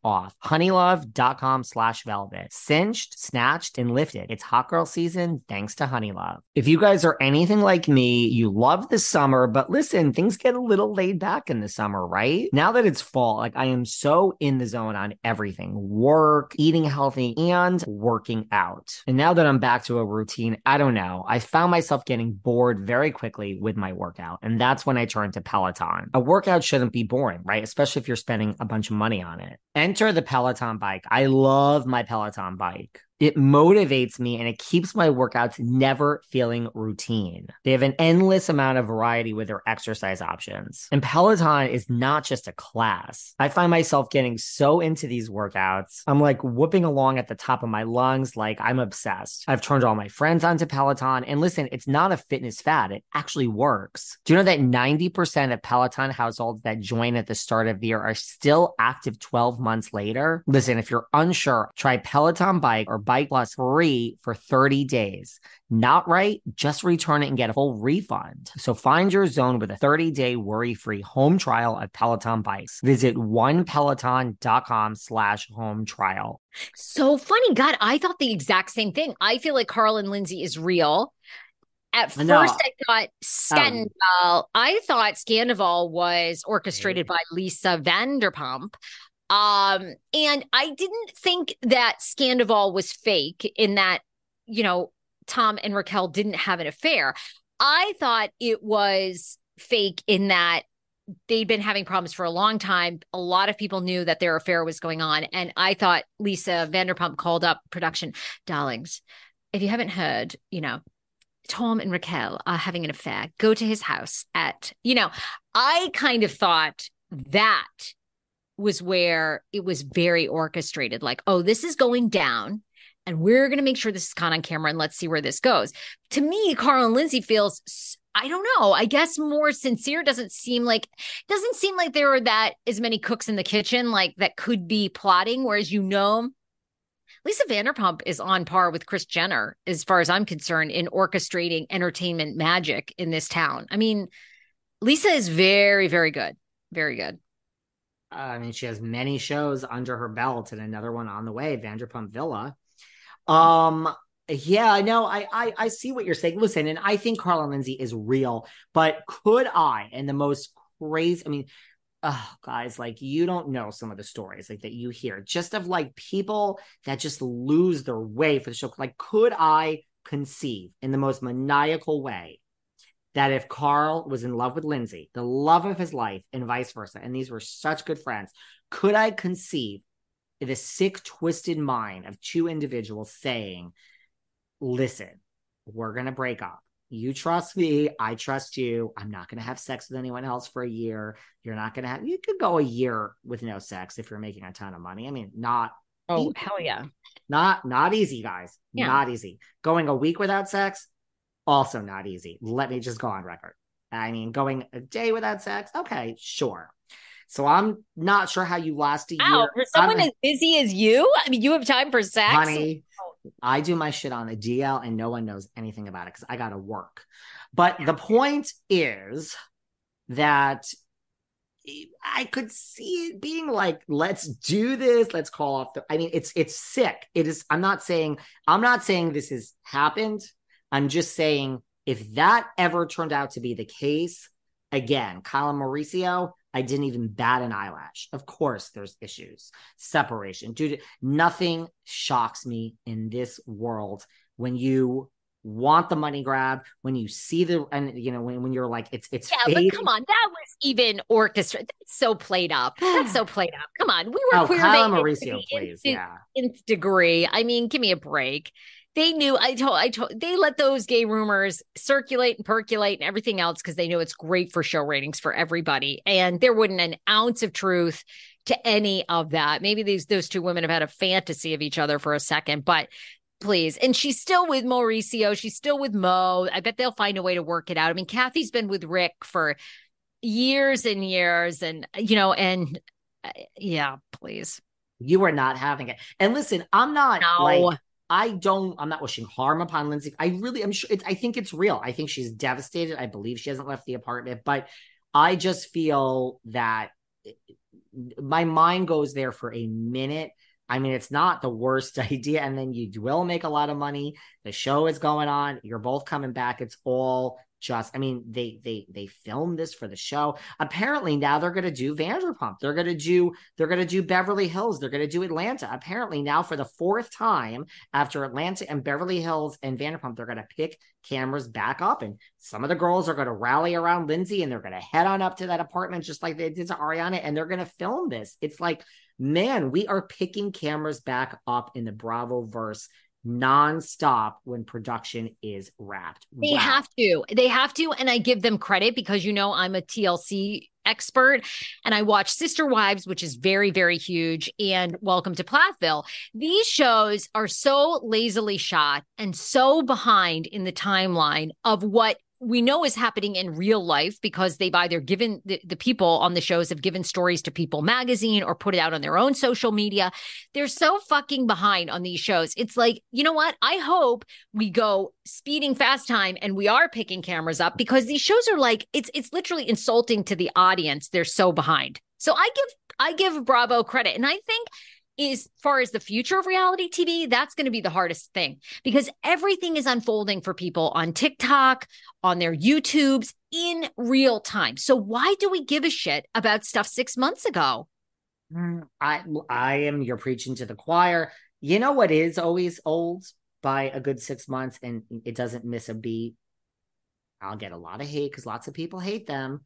off. Honeylove.com slash velvet. Cinched, snatched, and lifted. It's hot girl season thanks to Honeylove. If you guys are anything like me, you love the summer, but listen, things get a little laid back in the summer, right? Now that it's fall, like I am so in the zone on everything work, eating healthy, and working out. And now that I'm back to a routine, I don't know. I found myself getting bored very quickly with my workout. And that's when I turned to Peloton. A workout shouldn't be boring, right? Especially if you're spending a bunch of on it. Enter the Peloton bike. I love my Peloton bike. It motivates me and it keeps my workouts never feeling routine. They have an endless amount of variety with their exercise options. And Peloton is not just a class. I find myself getting so into these workouts. I'm like whooping along at the top of my lungs, like I'm obsessed. I've turned all my friends onto Peloton. And listen, it's not a fitness fad, it actually works. Do you know that 90% of Peloton households that join at the start of the year are still active 12 months later? Listen, if you're unsure, try Peloton Bike or Bike Plus free for 30 days. Not right? Just return it and get a full refund. So find your zone with a 30-day worry-free home trial of Peloton bikes. Visit onepeloton.com slash home trial. So funny. God, I thought the exact same thing. I feel like Carl and Lindsay is real. At first, I thought um, Scandal. I thought Scandoval was orchestrated by Lisa Vanderpump. Um, and I didn't think that Scandoval was fake in that, you know, Tom and Raquel didn't have an affair. I thought it was fake in that they'd been having problems for a long time. A lot of people knew that their affair was going on. And I thought Lisa Vanderpump called up production, darlings, if you haven't heard, you know, Tom and Raquel are having an affair. Go to his house at, you know, I kind of thought that was where it was very orchestrated. Like, oh, this is going down. And we're going to make sure this is caught on camera and let's see where this goes. To me, Carl and Lindsay feels i don't know, I guess more sincere. Doesn't seem like, doesn't seem like there are that as many cooks in the kitchen, like that could be plotting. Whereas, you know, Lisa Vanderpump is on par with Kris Jenner, as far as I'm concerned, in orchestrating entertainment magic in this town. I mean, Lisa is very, very good. Very good. I mean, she has many shows under her belt and another one on the way, Vanderpump Villa. Um, yeah, I know. I, I I see what you're saying. Listen, and I think Carla Lindsay is real, but could I? And the most crazy, I mean, oh guys, like you don't know some of the stories like that you hear, just of like people that just lose their way for the show. Like, could I conceive in the most maniacal way that if Carl was in love with Lindsay, the love of his life, and vice versa, and these were such good friends, could I conceive the sick, twisted mind of two individuals saying, listen, we're going to break up. you trust me. I trust you. I'm not going to have sex with anyone else for a year. You're not going to have, you could go a year with no sex if you're making a ton of money. I mean, not, Oh, easy. hell yeah. not, not easy, guys. Yeah. Not easy. Going a week without sex, also not easy. Let me just go on record. I mean, going a day without sex, okay, sure. So I'm not sure how you last a year. For someone I'm- as busy as you, I mean, you have time for sex. honey, I do my shit on the DL and no one knows anything about it because I gotta work. But the point is that I could see it being like, let's do this, let's call off the I mean, it's it's sick. It is, I'm not saying, I'm not saying this has happened. I'm just saying if that ever turned out to be the case, again, and Mauricio, I didn't even bat an eyelash. Of course, there's issues, separation, dude. Nothing shocks me in this world when you want the money grab, when you see the, and you know, when, when you're like, it's it's Yeah, fading. but come on, that was even orchestra. That's so played up. That's so played up. Come on, we were Oh, queer Kyle and baited to Mauricio, please, nth- yeah. nth degree. I mean, give me a break. They knew. I told. I told. They let those gay rumors circulate and percolate and everything else because they know it's great for show ratings for everybody. And there wouldn't an ounce of truth to any of that. Maybe these those two women have had a fantasy of each other for a second, but please. And she's still with Mauricio. She's still with Mo. I bet they'll find a way to work it out. I mean, Kathy's been with Rick for years and years, and you know, and uh, yeah, please. You are not having it. And listen, I'm not No. like I don't I'm not wishing harm upon Lindsay. I really I'm sure it's I think it's real. I think she's devastated. I believe she hasn't left the apartment, but I just feel that my mind goes there for a minute. I mean, it's not the worst idea. And then you will make a lot of money. The show is going on. You're both coming back. It's all just, I mean, they they they filmed this for the show. Apparently now they're gonna do Vanderpump. They're gonna do, they're gonna do Beverly Hills. They're gonna do Atlanta. Apparently now for the fourth time after Atlanta and Beverly Hills and Vanderpump, they're gonna pick cameras back up. And some of the girls are gonna rally around Lindsay and they're gonna head on up to that apartment just like they did to Ariana, and they're gonna film this. It's like man, we are picking cameras back up in the Bravo verse nonstop when production is wrapped. They Wow. have to. They have to. And I give them credit because, you know, I'm a TLC expert and I watch Sister Wives, which is very, very huge, and Welcome to Plathville. These shows are so lazily shot and so behind in the timeline of what we know is happening in real life because they've either given the, the people on the shows have given stories to People magazine or put it out on their own social media. They're so fucking behind on these shows. It's like, you know what? I hope we go speeding fast time and we are picking cameras up because these shows are like it's it's literally insulting to the audience. They're so behind. So I give I give Bravo credit. And I think as far as the future of reality TV, that's going to be the hardest thing because everything is unfolding for people on TikTok, on their YouTubes in real time. So why do we give a shit about stuff 6 months ago? Mm, I I am you're preaching to the choir. You know what is always old by a good six months and it doesn't miss a beat. I'll get a lot of hate because lots of people hate them.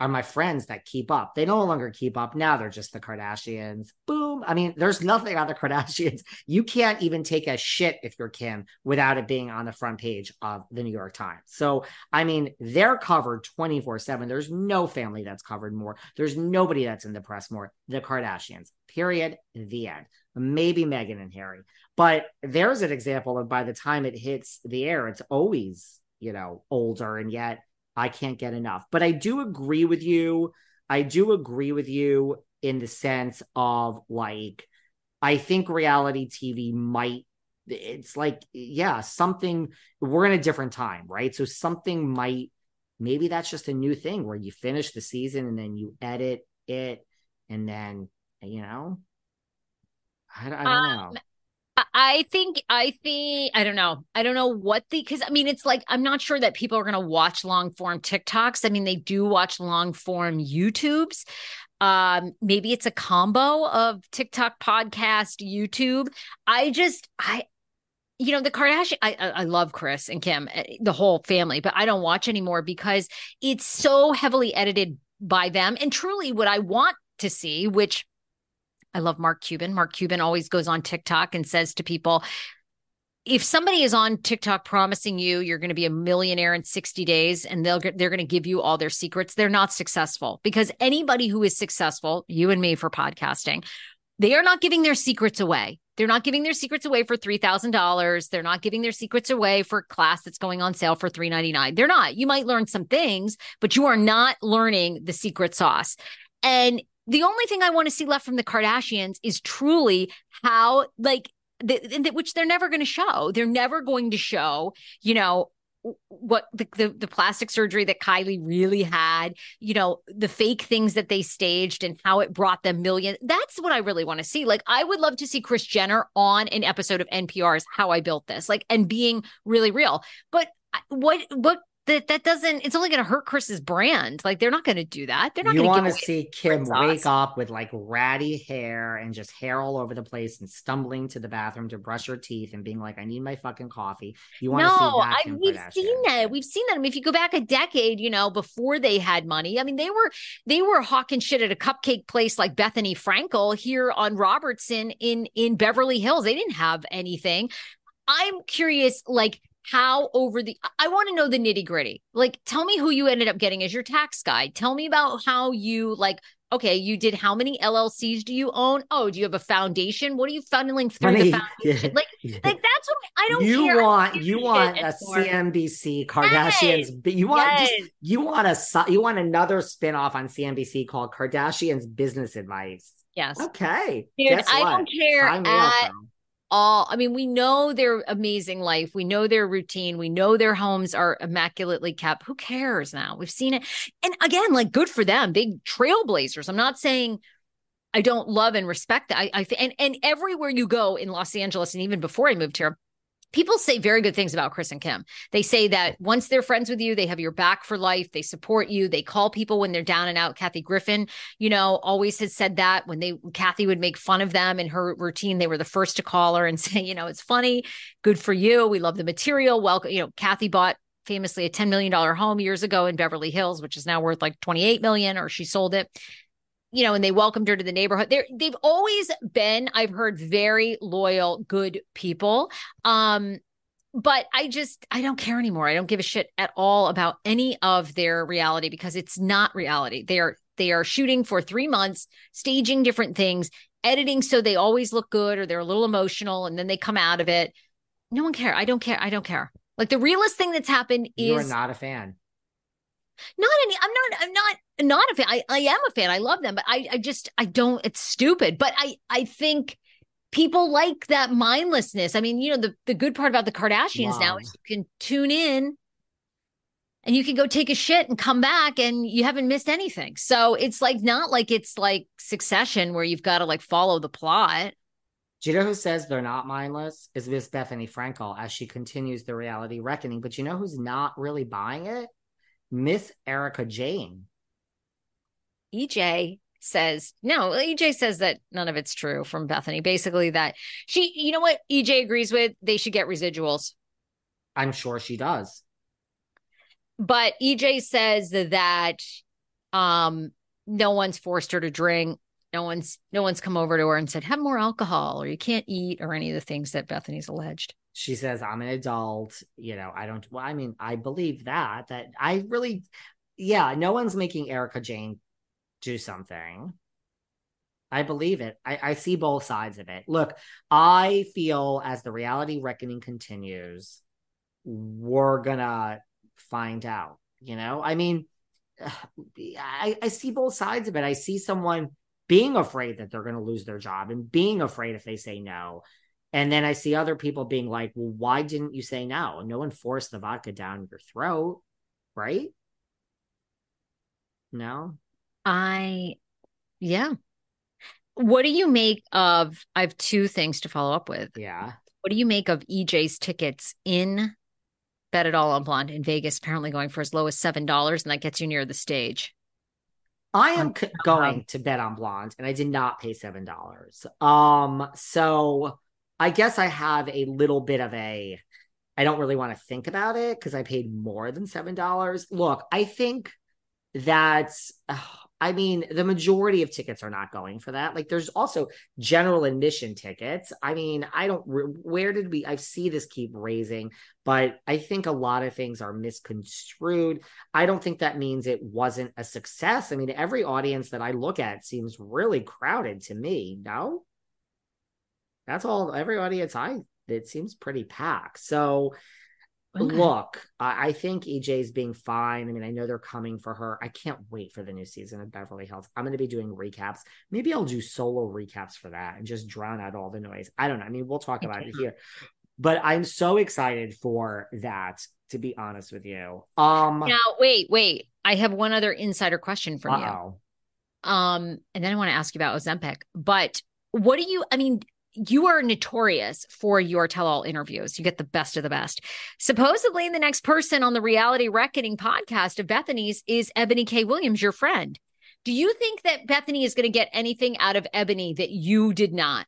Are my friends that keep up. They no longer keep up. Now they're just the Kardashians. Boom. I mean, there's nothing on the Kardashians. You can't even take a shit if you're Kim without it being on the front page of the New York Times. So, I mean, they're covered 24 7. There's no family that's covered more. There's nobody that's in the press more. The Kardashians, period. The end. Maybe Meghan and Harry. But there's an example of by the time it hits the air, it's always, you know, older. And yet I can't get enough. But I do agree with you. I do agree with you in the sense of like, I think reality TV might, it's like, yeah, something, we're in a different time, right? So something might, maybe that's just a new thing where you finish the season and then you edit it and then, you know, I, I don't Um, know. I- think, I think, I don't know. I don't know what the, because I mean, it's like, I'm not sure that people are going to watch long form TikToks. I mean, they do watch long form YouTubes. Um, maybe it's a combo of TikTok, podcast, YouTube. I just, I, you know, the Kardashian, I, I I love Kris and Kim, eh, the whole family, but I don't watch anymore because it's so heavily edited by them. And truly, what I want to see, which I love Mark Cuban. Mark Cuban always goes on TikTok and says to people, if somebody is on TikTok promising you you're going to be a millionaire in 60 days and they'll they're going to give you all their secrets, they're not successful because anybody who is successful, you and me for podcasting, they are not giving their secrets away. They're not giving their secrets away for $3,000. They're not giving their secrets away for a class that's going on sale for $3.99. They're not. You might learn some things, but you are not learning the secret sauce. And the only thing I want to see left from the Kardashians is truly how, like, the, which they're never going to show. They're never going to show, you know, what the, the, the plastic surgery that Kylie really had, you know, the fake things that they staged and how it brought them millions. That's what I really want to see. Like I would love to see Kris Jenner on an episode of NPR's How I Built This, like and being really real. But what what that that doesn't it's only going to hurt kris's brand. Like they're not going to do that. They're not going to You want to see Kim wake up with like ratty hair and just hair all over the place and stumbling to the bathroom to brush her teeth and being like I need my fucking coffee. You want no, to see that? I, we've seen that. We've seen that. I mean if you go back a decade, you know, before they had money, I mean they were they were hawking shit at a cupcake place like bethenny Frankel here on Robertson in in Beverly Hills. They didn't have anything. I'm curious like how over the I want to know the nitty gritty. Like, tell me who you ended up getting as your tax guy. Tell me about how you like. Okay, you did how many LLCs do you own? Oh, do you have a foundation? What are you funneling through the foundation? Yeah. Like, like that's what I don't. You care. want you want a CNBC Kardashians? Yes. You want yes. just you want a you want another spinoff on CNBC called Kardashians Business Advice. Yes. Okay. Dude, I don't care at all i mean we know their amazing life. We know their routine. We know their homes are immaculately kept. Who cares now? We've seen it. And again like good for them. Big trailblazers. I'm not saying i don't love and respect that. I, I and and everywhere you go in los angeles and even before i moved here people say very good things about Kris and Kim. They say that once they're friends with you, they have your back for life. They support you. They call people when they're down and out. Kathy Griffin, you know, always has said that when they Kathy would make fun of them in her routine, they were the first to call her and say, you know, it's funny, good for you. We love the material. Welcome, you know, Kathy bought famously a $10 million home years ago in Beverly Hills, which is now worth like 28 million, or she sold it you know, and they welcomed her to the neighborhood. They're, they've always been, I've heard, very loyal, good people. Um, but I just I don't care anymore. I don't give a shit at all about any of their reality because it's not reality. They are they are shooting for 3 months, staging different things, editing so they always look good or they're a little emotional and then they come out of it. No one care. I don't care. I don't care. Like the realest thing that's happened is You're not a fan. Not any I'm not I'm not not a fan. I, I am a fan. I love them, but I, I just I don't it's stupid. But I I think people like that mindlessness. I mean, you know, the, the good part about the Kardashians wow. now is you can tune in and you can go take a shit and come back and you haven't missed anything. So it's like not like it's like succession where you've got to like follow the plot. Do you know who says they're not mindless? Is Miss Bethenny Frankel as she continues the reality reckoning. But you know who's not really buying it? Miss Erika Jayne. EJ says no ej says that none of it's true from bethenny. Basically that she you know what ej agrees with? They should get residuals. I'm sure she does. But ej says that um no one's forced her to drink. No one's no one's come over to her and said have more alcohol or you can't eat or any of the things that bethenny's alleged. She says i'm an adult you know i don't well i mean i believe that that i really yeah no one's making Erika jayne do something. I believe it. I, I see both sides of it. Look, I feel as the reality reckoning continues, we're gonna find out. You know, I mean, I, I see both sides of it. I see someone being afraid that they're going to lose their job and being afraid if they say no. And then I see other people being like, well, why didn't you say no? No one forced the vodka down your throat, right? No. I, yeah. What do you make of? I have two things to follow up with. Yeah. What do you make of EJ's tickets in Bet It All on Blonde in Vegas, apparently going for as low as $7, and that gets you near the stage? I am c- going to bet on blonde, and I did not pay seven dollars. Um, so I guess I have a little bit of a. I don't really want to think about it because I paid more than seven dollars. Look, I think that I mean, the majority of tickets are not going for that. Like, there's also general admission tickets. I mean, I don't, where did we, I see this keep raising, but I think a lot of things are misconstrued. I don't think that means it wasn't a success. I mean, every audience that I look at seems really crowded to me. No? That's all, every audience I, it seems pretty packed. So, Okay. Look, I think EJ is being fine. I mean, I know they're coming for her. I can't wait for the new season of Beverly Hills. I'm going to be doing recaps. Maybe I'll do solo recaps for that and just drown out all the noise. I don't know. I mean, we'll talk about it here. But I'm so excited for that, to be honest with you. Um Now, wait, wait. I have one other insider question for you. Um, and then I want to ask you about Ozempic. But what do you I mean, you are notorious for your tell all interviews. You get the best of the best. Supposedly, the next person on the Reality Reckoning podcast of Bethenny's is Eboni K. Williams, your friend. Do you think that Bethenny is going to get anything out of Eboni that you did not?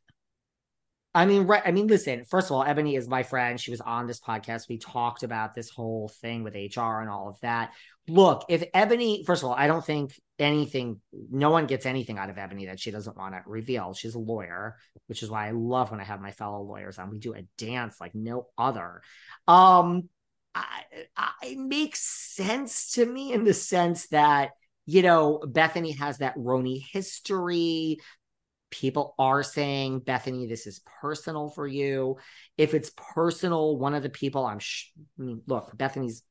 I mean, right. I mean, listen, first of all, Eboni is my friend. She was on this podcast. We talked about this whole thing with HR and all of that. Look, if Eboni, first of all, I don't think anything, no one gets anything out of Eboni that she doesn't want to reveal. She's a lawyer, which is why I love when I have my fellow lawyers on. We do a dance like no other. Um, I, I, it makes sense to me in the sense that you know, Bethenny has that RHONY history people are saying Bethenny, this is personal for you if it's personal one of the people i'm sh- I mean, look bethenny's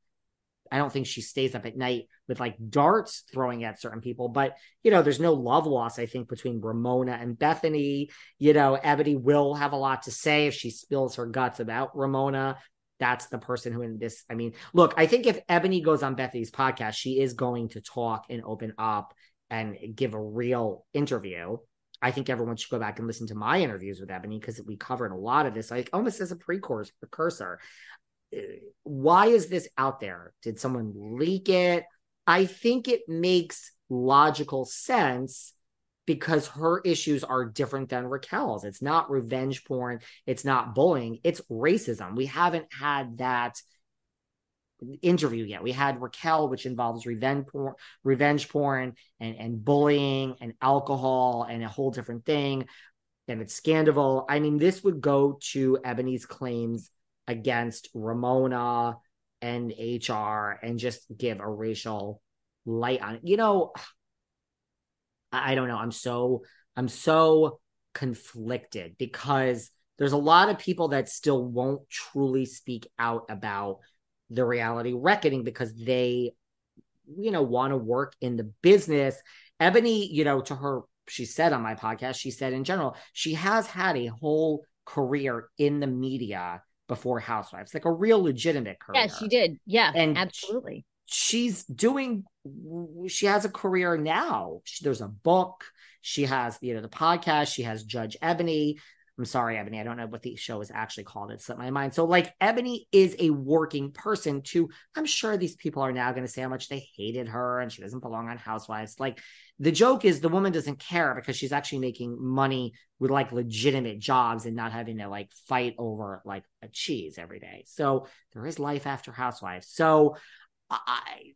i don't think she stays up at night with like darts throwing at certain people but you know there's no love loss i think between ramona and Bethenny. you know Eboni will have a lot to say if she spills her guts about ramona that's the person who in this i mean look i think if Eboni goes on Bethenny's podcast she is going to talk and open up and give a real interview I think everyone should go back and listen to my interviews with Eboni because we covered a lot of this, like almost as a precursor. Why is this out there? Did someone leak it? I think it makes logical sense because her issues are different than Raquel's. It's not revenge porn, it's not bullying, it's racism. We haven't had that interview yet. We had Raquel, which involves revenge porn, revenge porn and, and bullying and alcohol and a whole different thing. And it's Scandoval. I mean, this would go to Eboni's claims against Ramona and HR and just give a racial light on it. You know, I don't know. I'm so I'm so conflicted because there's a lot of people that still won't truly speak out about the reality reckoning because they you know want to work in the business eboni you know to her she said on my podcast she said in general she has had a whole career in the media before housewives like a real legitimate career. Yeah she did. Yeah and absolutely. she's doing she has a career now. She, there's a book. She has you know the podcast. She has judge eboni I'm sorry, Eboni. I don't know what the show is actually called. It slipped my mind. So, like, Eboni is a working person too. I'm sure these people are now going to say how much they hated her and she doesn't belong on Housewives. Like, the joke is the woman doesn't care because she's actually making money with like legitimate jobs and not having to like fight over like a cheese every day. So, there is life after Housewives. So, I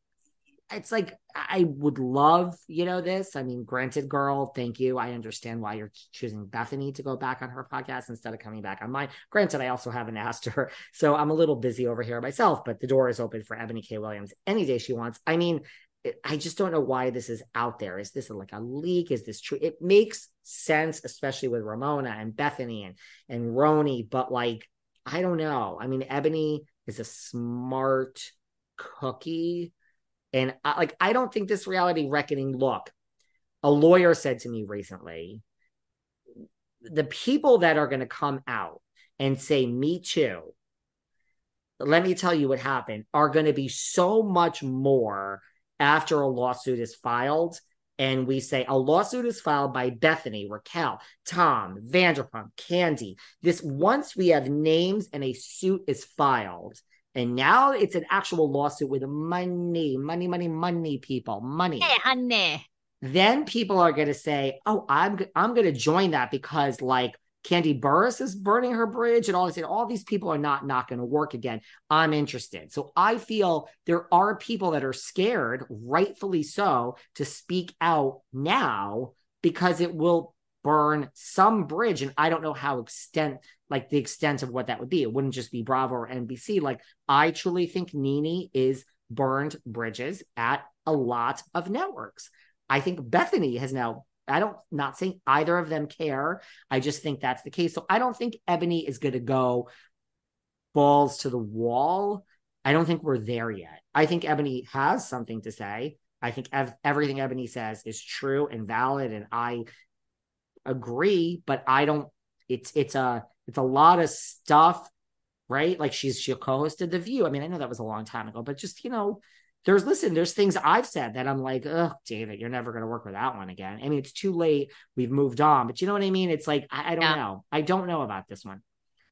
it's like I would love, you know, this. I mean, granted, girl, thank you. I understand why you're choosing Bethenny to go back on her podcast instead of coming back on mine. Granted, I also haven't asked her, so I'm a little busy over here myself. But the door is open for Eboni K. Williams any day she wants. I mean, I just don't know why this is out there. Is this like a leak? Is this true? It makes sense, especially with Ramona and Bethenny and and RHONY, but like I don't know. I mean, Eboni is a smart cookie and I, like, I don't think this reality reckoning look, a lawyer said to me recently, the people that are going to come out and say, Me too, let me tell you what happened, are going to be so much more after a lawsuit is filed. And we say a lawsuit is filed by Bethenny, Raquel, Tom, Vanderpump, Kandi. This once we have names and a suit is filed, and now it's an actual lawsuit with money, money, money, money, people, money. Hey, honey. Then people are going to say, "Oh, I'm I'm going to join that because like Kandi Burruss is burning her bridge and all this. All these people are not not going to work again. I'm interested. So I feel there are people that are scared, rightfully so, to speak out now because it will burn some bridge. And I don't know how extent, like the extent of what that would be. It wouldn't just be Bravo or NBC. Like I truly think NeNe is burned bridges at a lot of networks. I think Bethenny has now I don't not saying either of them care. I just think that's the case. So I don't think Eboni is going to go balls to the wall. I don't think we're there yet. I think Eboni has something to say. I think ev- everything Eboni says is true and valid, and I agree. But I don't. It's it's a it's a lot of stuff, right? Like she's she co-hosted The View. I mean, I know that was a long time ago, but just you know, there's listen, there's things I've said that I'm like, oh, David, you're never going to work with that one again. I mean, it's too late. We've moved on, but you know what I mean? It's like, I, I don't yeah. know. I don't know about this one.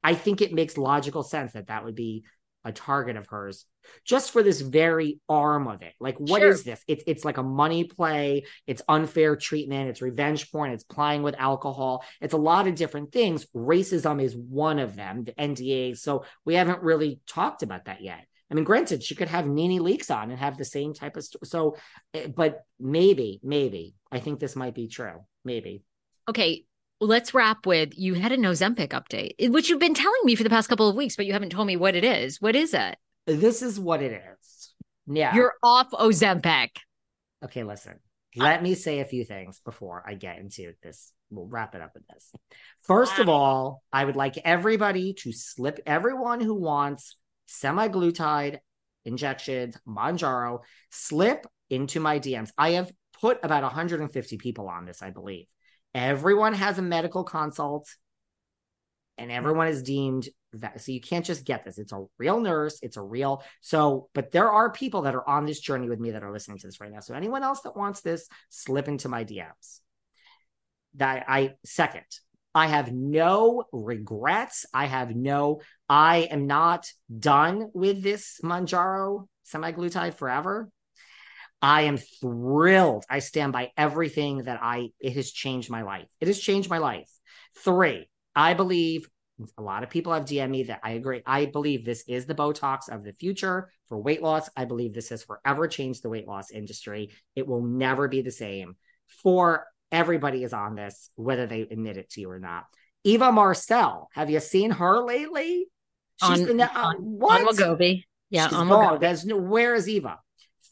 I think it makes logical sense that that would be a target of hers just for this very arm of it. Like, what sure. is this? It, it's like a money play. It's unfair treatment. It's revenge porn. It's playing with alcohol. It's a lot of different things. Racism is one of them, the NDA. So we haven't really talked about that yet. I mean, granted, she could have NeNe Leakes on and have the same type of st- so, eh, but maybe, maybe I think this might be true. Maybe. Okay, let's wrap with you had an Ozempic update, eh, which you've been telling me for the past couple of weeks, but you haven't told me what it is. What is it? This is what it is. Yeah, you're off Ozempic. Okay, listen. Let me say a few things before I get into this. We'll wrap it up with this. First of all, I would like everybody to slip everyone who wants semaglutide injections, Mounjaro, slip into my DMs. I have put about 150 people on this, I believe. Everyone has a medical consult and everyone is deemed that. So you can't just get this. It's a real nurse, it's a real. So, but there are people that are on this journey with me that are listening to this right now. So anyone else that wants this, slip into my DMs. That I second, I have no regrets. I have no, I am not done with this Mounjaro semaglutide forever. I am thrilled. I stand by everything that I, it has changed my life. It has changed my life. Three, I believe a lot of people have DM me that I agree. I believe this is the Botox of the future for weight loss. I believe this has forever changed the weight loss industry. It will never be the same. For Everybody is on this, whether they admit it to you or not. Eva Marcille, have you seen her lately? She's on, the, uh, on, what? on. Yeah, She's on Wegovy. There's no, where is Eva?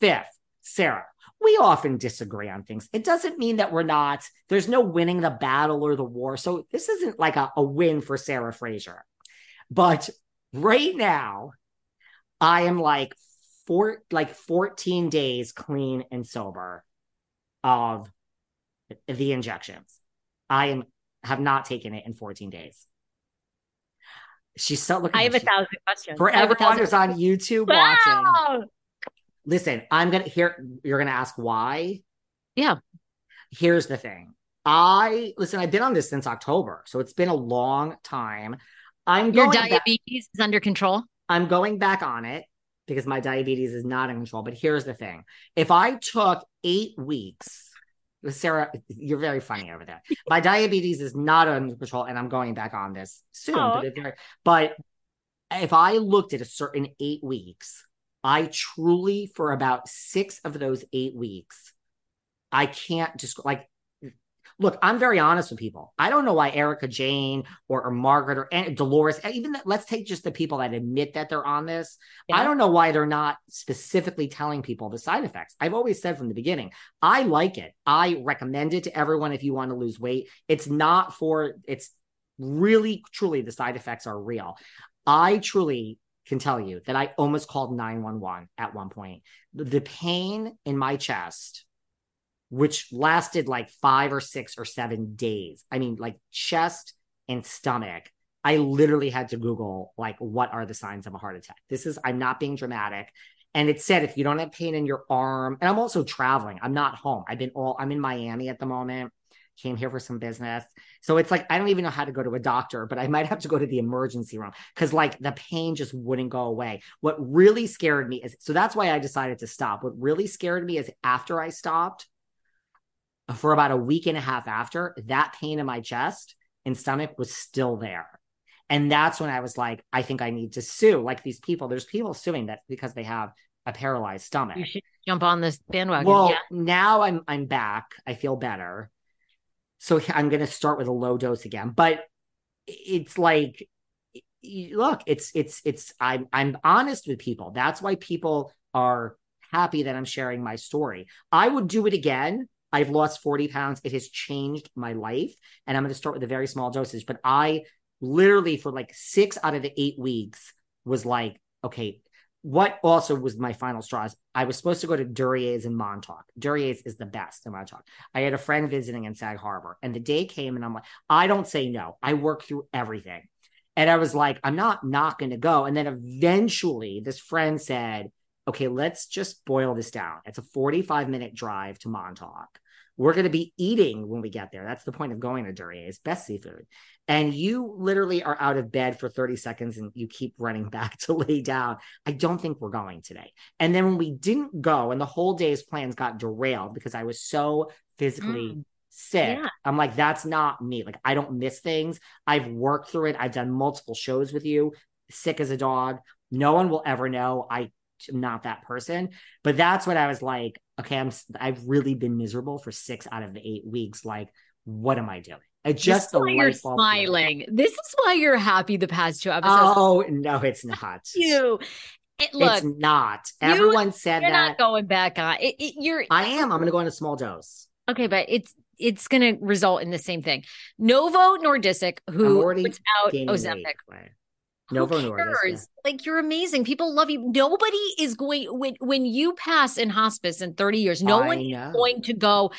Fifth, Sarah. We often disagree on things. It doesn't mean that we're not, there's no winning the battle or the war. So this isn't like a, a win for Sarah Fraser. But right now, I am like four like 14 days clean and sober of the injections. I am have not taken it in 14 days. She's still looking. I have a thousand questions. For everyone who's on YouTube wow! watching, listen, I'm gonna hear. You're gonna ask why. Yeah. Here's the thing. I listen. I've been on this since October, so it's been a long time. I'm your diabetes back, is under control. I'm going back on it because my diabetes is not in control. But here's the thing: if I took eight weeks Sarah, you're very funny over there. My diabetes is not under control, and I'm going back on this soon. Oh, but, okay. but if I looked at a certain eight weeks, I truly, for about six of those eight weeks, I can't just like look, I'm very honest with people. I don't know why Erika Jayne or, or Margaret or Dolores, even let's take just the people that admit that they're on this. Yeah. I don't know why they're not specifically telling people the side effects. I've always said from the beginning, I like it. I recommend it to everyone if you want to lose weight. It's not for, it's really, truly, the side effects are real. I truly can tell you that I almost called 911 at one point. The pain in my chest which lasted like five or six or seven days. I mean, like chest and stomach. I literally had to Google, like, what are the signs of a heart attack? This is, I'm not being dramatic. And it said if you don't have pain in your arm, and I'm also traveling, I'm not home. I've been all, I'm in Miami at the moment, came here for some business. So it's like, I don't even know how to go to a doctor, but I might have to go to the emergency room because like the pain just wouldn't go away. What really scared me is, so that's why I decided to stop. What really scared me is after I stopped, for about a week and a half after, that pain in my chest and stomach was still there. And that's when I was like, I think I need to sue. Like these people, there's people suing that because they have a paralyzed stomach. You should jump on this bandwagon. Well, yeah. now I'm I'm back. I feel better. So I'm going to start with a low dose again. But it's like look, it's it's it's I'm I'm honest with people. That's why people are happy that I'm sharing my story. I would do it again. I've lost 40 pounds. It has changed my life. And I'm going to start with a very small dosage. But I literally, for like six out of the eight weeks, was like, okay, what also was my final straws? I was supposed to go to Duryea's in Montauk. Duryea's is the best in Montauk. I had a friend visiting in Sag Harbor, and the day came, and I'm like, I don't say no. I work through everything. And I was like, I'm not not going to go. And then eventually, this friend said, okay, let's just boil this down. It's a 45 minute drive to Montauk. We're going to be eating when we get there. That's the point of going to Duryea's, best seafood. And you literally are out of bed for 30 seconds and you keep running back to lay down. I don't think we're going today. And then when we didn't go and the whole day's plans got derailed because I was so physically mm. sick, yeah. I'm like, that's not me. Like, I don't miss things. I've worked through it. I've done multiple shows with you, sick as a dog. No one will ever know. I am not that person. But that's what I was like, okay, I'm I've really been miserable for six out of the eight weeks. Like, what am I doing? Just this you're smiling. This is why you're happy the past two episodes. Oh no, it's not. you. It, look, it's not. Everyone said that. you're that. not going back on it, it, You're. I am. I'm going to go on a small dose. Okay, but it's it's going to result in the same thing. Novo Nordisk, who puts out Ozempic. Novo Nordisk. Yeah. Like you're amazing. People love you. Nobody is going when when you pass in hospice in 30 years. No I one know. is going to go.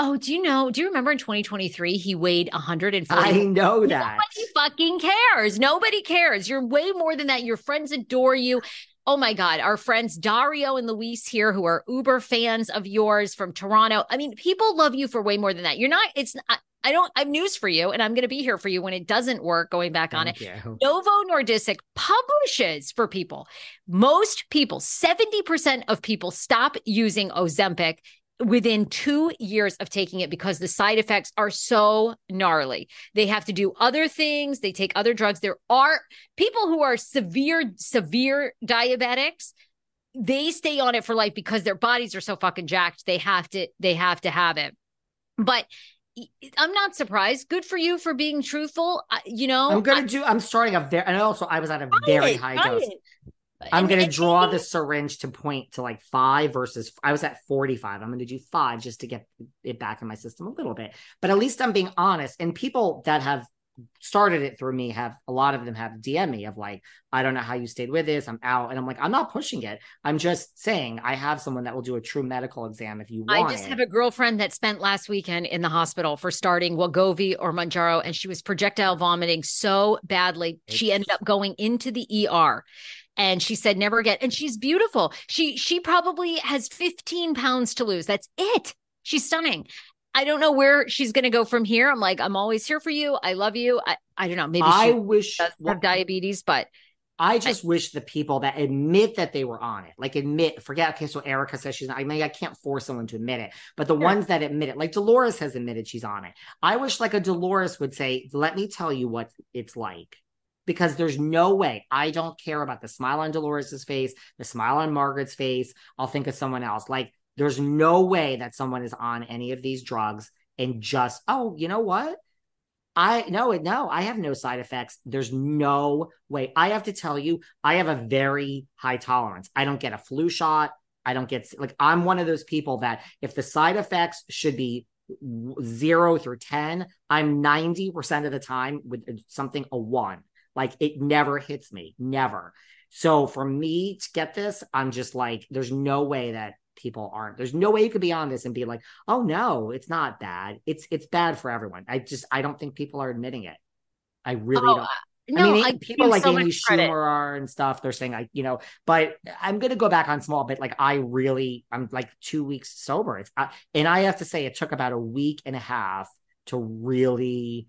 Oh, do you know? Do you remember in 2023 he weighed 140? I know that. Nobody fucking cares. Nobody cares. You're way more than that. Your friends adore you. Oh my God, our friends Dario and Luis here, who are uber fans of yours from Toronto. I mean, people love you for way more than that. You're not, it's not, I don't I have news for you, and I'm going to be here for you when it doesn't work. Going back Thank on it, you. Novo Nordisk publishes for people. Most people, 70% of people stop using Ozempic within two years of taking it because the side effects are so gnarly. They have to do other things, they take other drugs. There are people who are severe, severe diabetics. They stay on it for life because their bodies are so fucking jacked. They have to, they have to have it. But I'm not surprised. Good for you for being truthful. you know, I'm gonna I, do. I'm starting a very, and also I was at a very it, high dose. It. I'm going to draw the syringe to point to like five versus I was at 45. I'm going to do five just to get it back in my system a little bit. But at least I'm being honest. And people that have started it through me have a lot of them have DM me of like, I don't know how you stayed with this. I'm out. And I'm like, I'm not pushing it. I'm just saying I have someone that will do a true medical exam if you want. I just it. have a girlfriend that spent last weekend in the hospital for starting Wegovy or Mounjaro, and she was projectile vomiting so badly. It's... She ended up going into the ER and she said never again and she's beautiful she she probably has 15 pounds to lose that's it she's stunning i don't know where she's going to go from here i'm like i'm always here for you i love you i, I don't know maybe i wish does have diabetes but I just I, wish the people that admit that they were on it, like admit, forget. Okay, so Erika says she's. Not, I mean, I can't force someone to admit it, but the sure. ones that admit it, like Dolores has admitted she's on it. I wish like a Dolores would say, "Let me tell you what it's like." Because there's no way I don't care about the smile on Dolores's face, the smile on Margaret's face. I'll think of someone else. Like there's no way that someone is on any of these drugs and just, oh, you know what? I no, no, I have no side effects. There's no way. I have to tell you, I have a very high tolerance. I don't get a flu shot. I don't get like I'm one of those people that if the side effects should be zero through 10, I'm 90% of the time with uh, something a one. Like it never hits me, never. So for me to get this, I'm just like, there's no way that people aren't. There's no way you could be on this and be like, oh no, it's not bad. It's it's bad for everyone. I just I don't think people are admitting it. I really oh, don't. No, I mean, I people like so Amy Schumer are and stuff. They're saying, I, you know, but I'm gonna go back on small bit. Like, I really, I'm like two weeks sober. It's, I, and I have to say, it took about a week and a half to really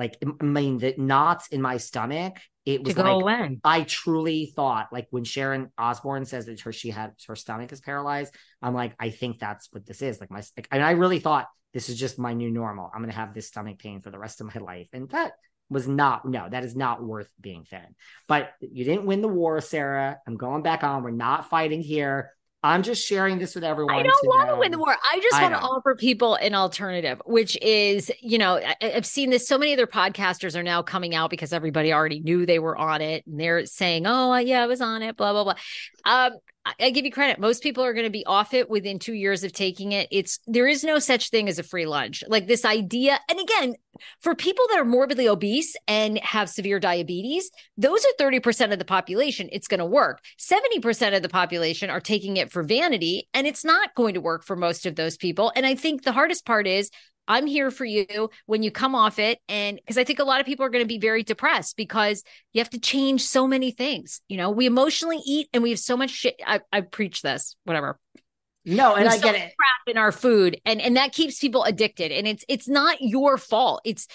like I mean the knots in my stomach. It was to go like away. I truly thought like when Sharon Osbourne says that her she had her stomach is paralyzed. I'm like I think that's what this is. Like my and I really thought this is just my new normal. I'm going to have this stomach pain for the rest of my life. And that was not, no, that is not worth being fed. But you didn't win the war, Sarah. I'm going back on. We're not fighting here. I'm just sharing this with everyone. I don't want to win the war. I just I want to offer people an alternative, which is, you know, I, have seen this. So many other podcasters are now coming out because everybody already knew they were on it, and they're saying, "Oh, yeah, I was on it." Blah blah blah. Um, I give you credit. Most people are going to be off it within two years of taking it. It's there is no such thing as a free lunch. Like this idea, and again, for people that are morbidly obese and have severe diabetes, those are 30% of the population. It's going to work. 70% of the population are taking it for vanity, and it's not going to work for most of those people. And I think the hardest part is I'm here for you when you come off it. And because I think a lot of people are going to be very depressed because you have to change so many things. You know, we emotionally eat and we have so much shit. I, I preach this, whatever. No, and I so get it. Crap in our food, and and that keeps people addicted. And it's it's not your fault. It's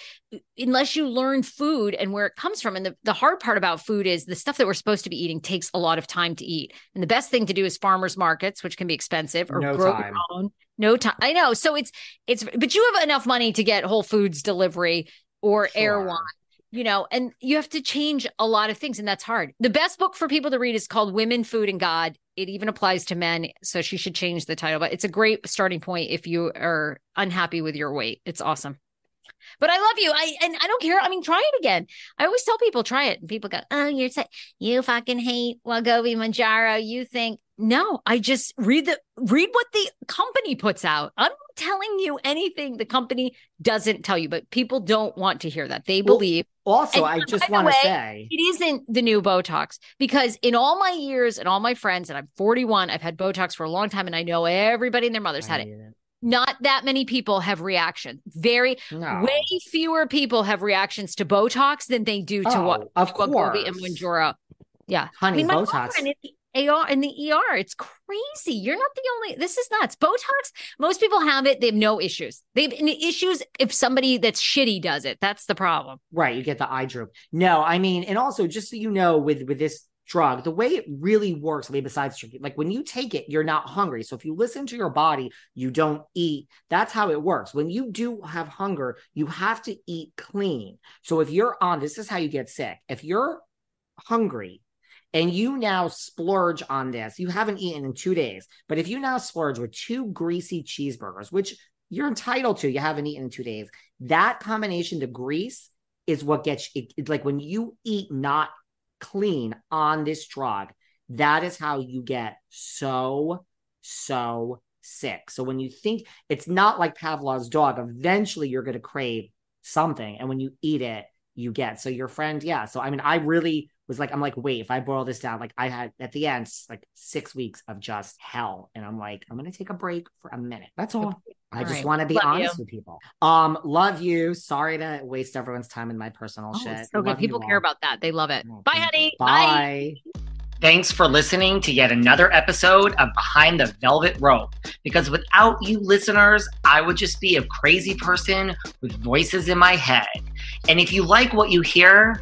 unless you learn food and where it comes from. And the, the hard part about food is the stuff that we're supposed to be eating takes a lot of time to eat. And the best thing to do is farmers markets, which can be expensive, or no grow time. your own. No time. I know. So it's it's but you have enough money to get Whole Foods delivery or sure. Erewhon you know, and you have to change a lot of things, and that's hard. The best book for people to read is called Women, Food, and God. It even applies to men, so she should change the title, but it's a great starting point if you are unhappy with your weight. It's awesome. But I love you. I and I don't care. I mean, try it again. I always tell people try it, and people go, "Oh, you're say you fucking hate Wegovy Mounjaro. You think no? I just read the read what the company puts out. I'm telling you anything the company doesn't tell you, but people don't want to hear that. They believe. Also, I just want to say it isn't the new Botox because in all my years and all my friends, and I'm 41, I've had Botox for a long time, and I know everybody and their mothers had it. it not that many people have reaction. Very no. way fewer people have reactions to Botox than they do to oh, what of course and Mounjaro. Yeah, honey, I mean, Botox. In the AR in the ER, it's crazy. You're not the only. This is nuts. Botox. Most people have it. They have no issues. They have issues if somebody that's shitty does it. That's the problem. Right. You get the eye droop. No, I mean, and also just so you know, with with this drug, the way it really works, I mean, besides drinking, like when you take it, you're not hungry. So if you listen to your body, you don't eat. That's how it works. When you do have hunger, you have to eat clean. So if you're on, this is how you get sick. If you're hungry and you now splurge on this, you haven't eaten in two days, but if you now splurge with two greasy cheeseburgers, which you're entitled to, you haven't eaten in two days, that combination, the grease, is what gets it, like when you eat not clean on this drug, that is how you get so, so sick. So when you think it's not like Pavlov's dog, eventually you're going to crave something. And when you eat it, you get. So your friend, yeah. So I mean, I really was like, I'm like, wait, if I boil this down, like I had at the end, like six weeks of just hell. And I'm like, I'm going to take a break for a minute. That's all. I just right. want to be love honest you. with people. Um, love you. Sorry to waste everyone's time in my personal oh, shit. So good. People care about that. They love it. Oh, Bye, honey. Bye. Bye. Thanks for listening to yet another episode of Behind the Velvet Rope. Because without you listeners, I would just be a crazy person with voices in my head. And if you like what you hear,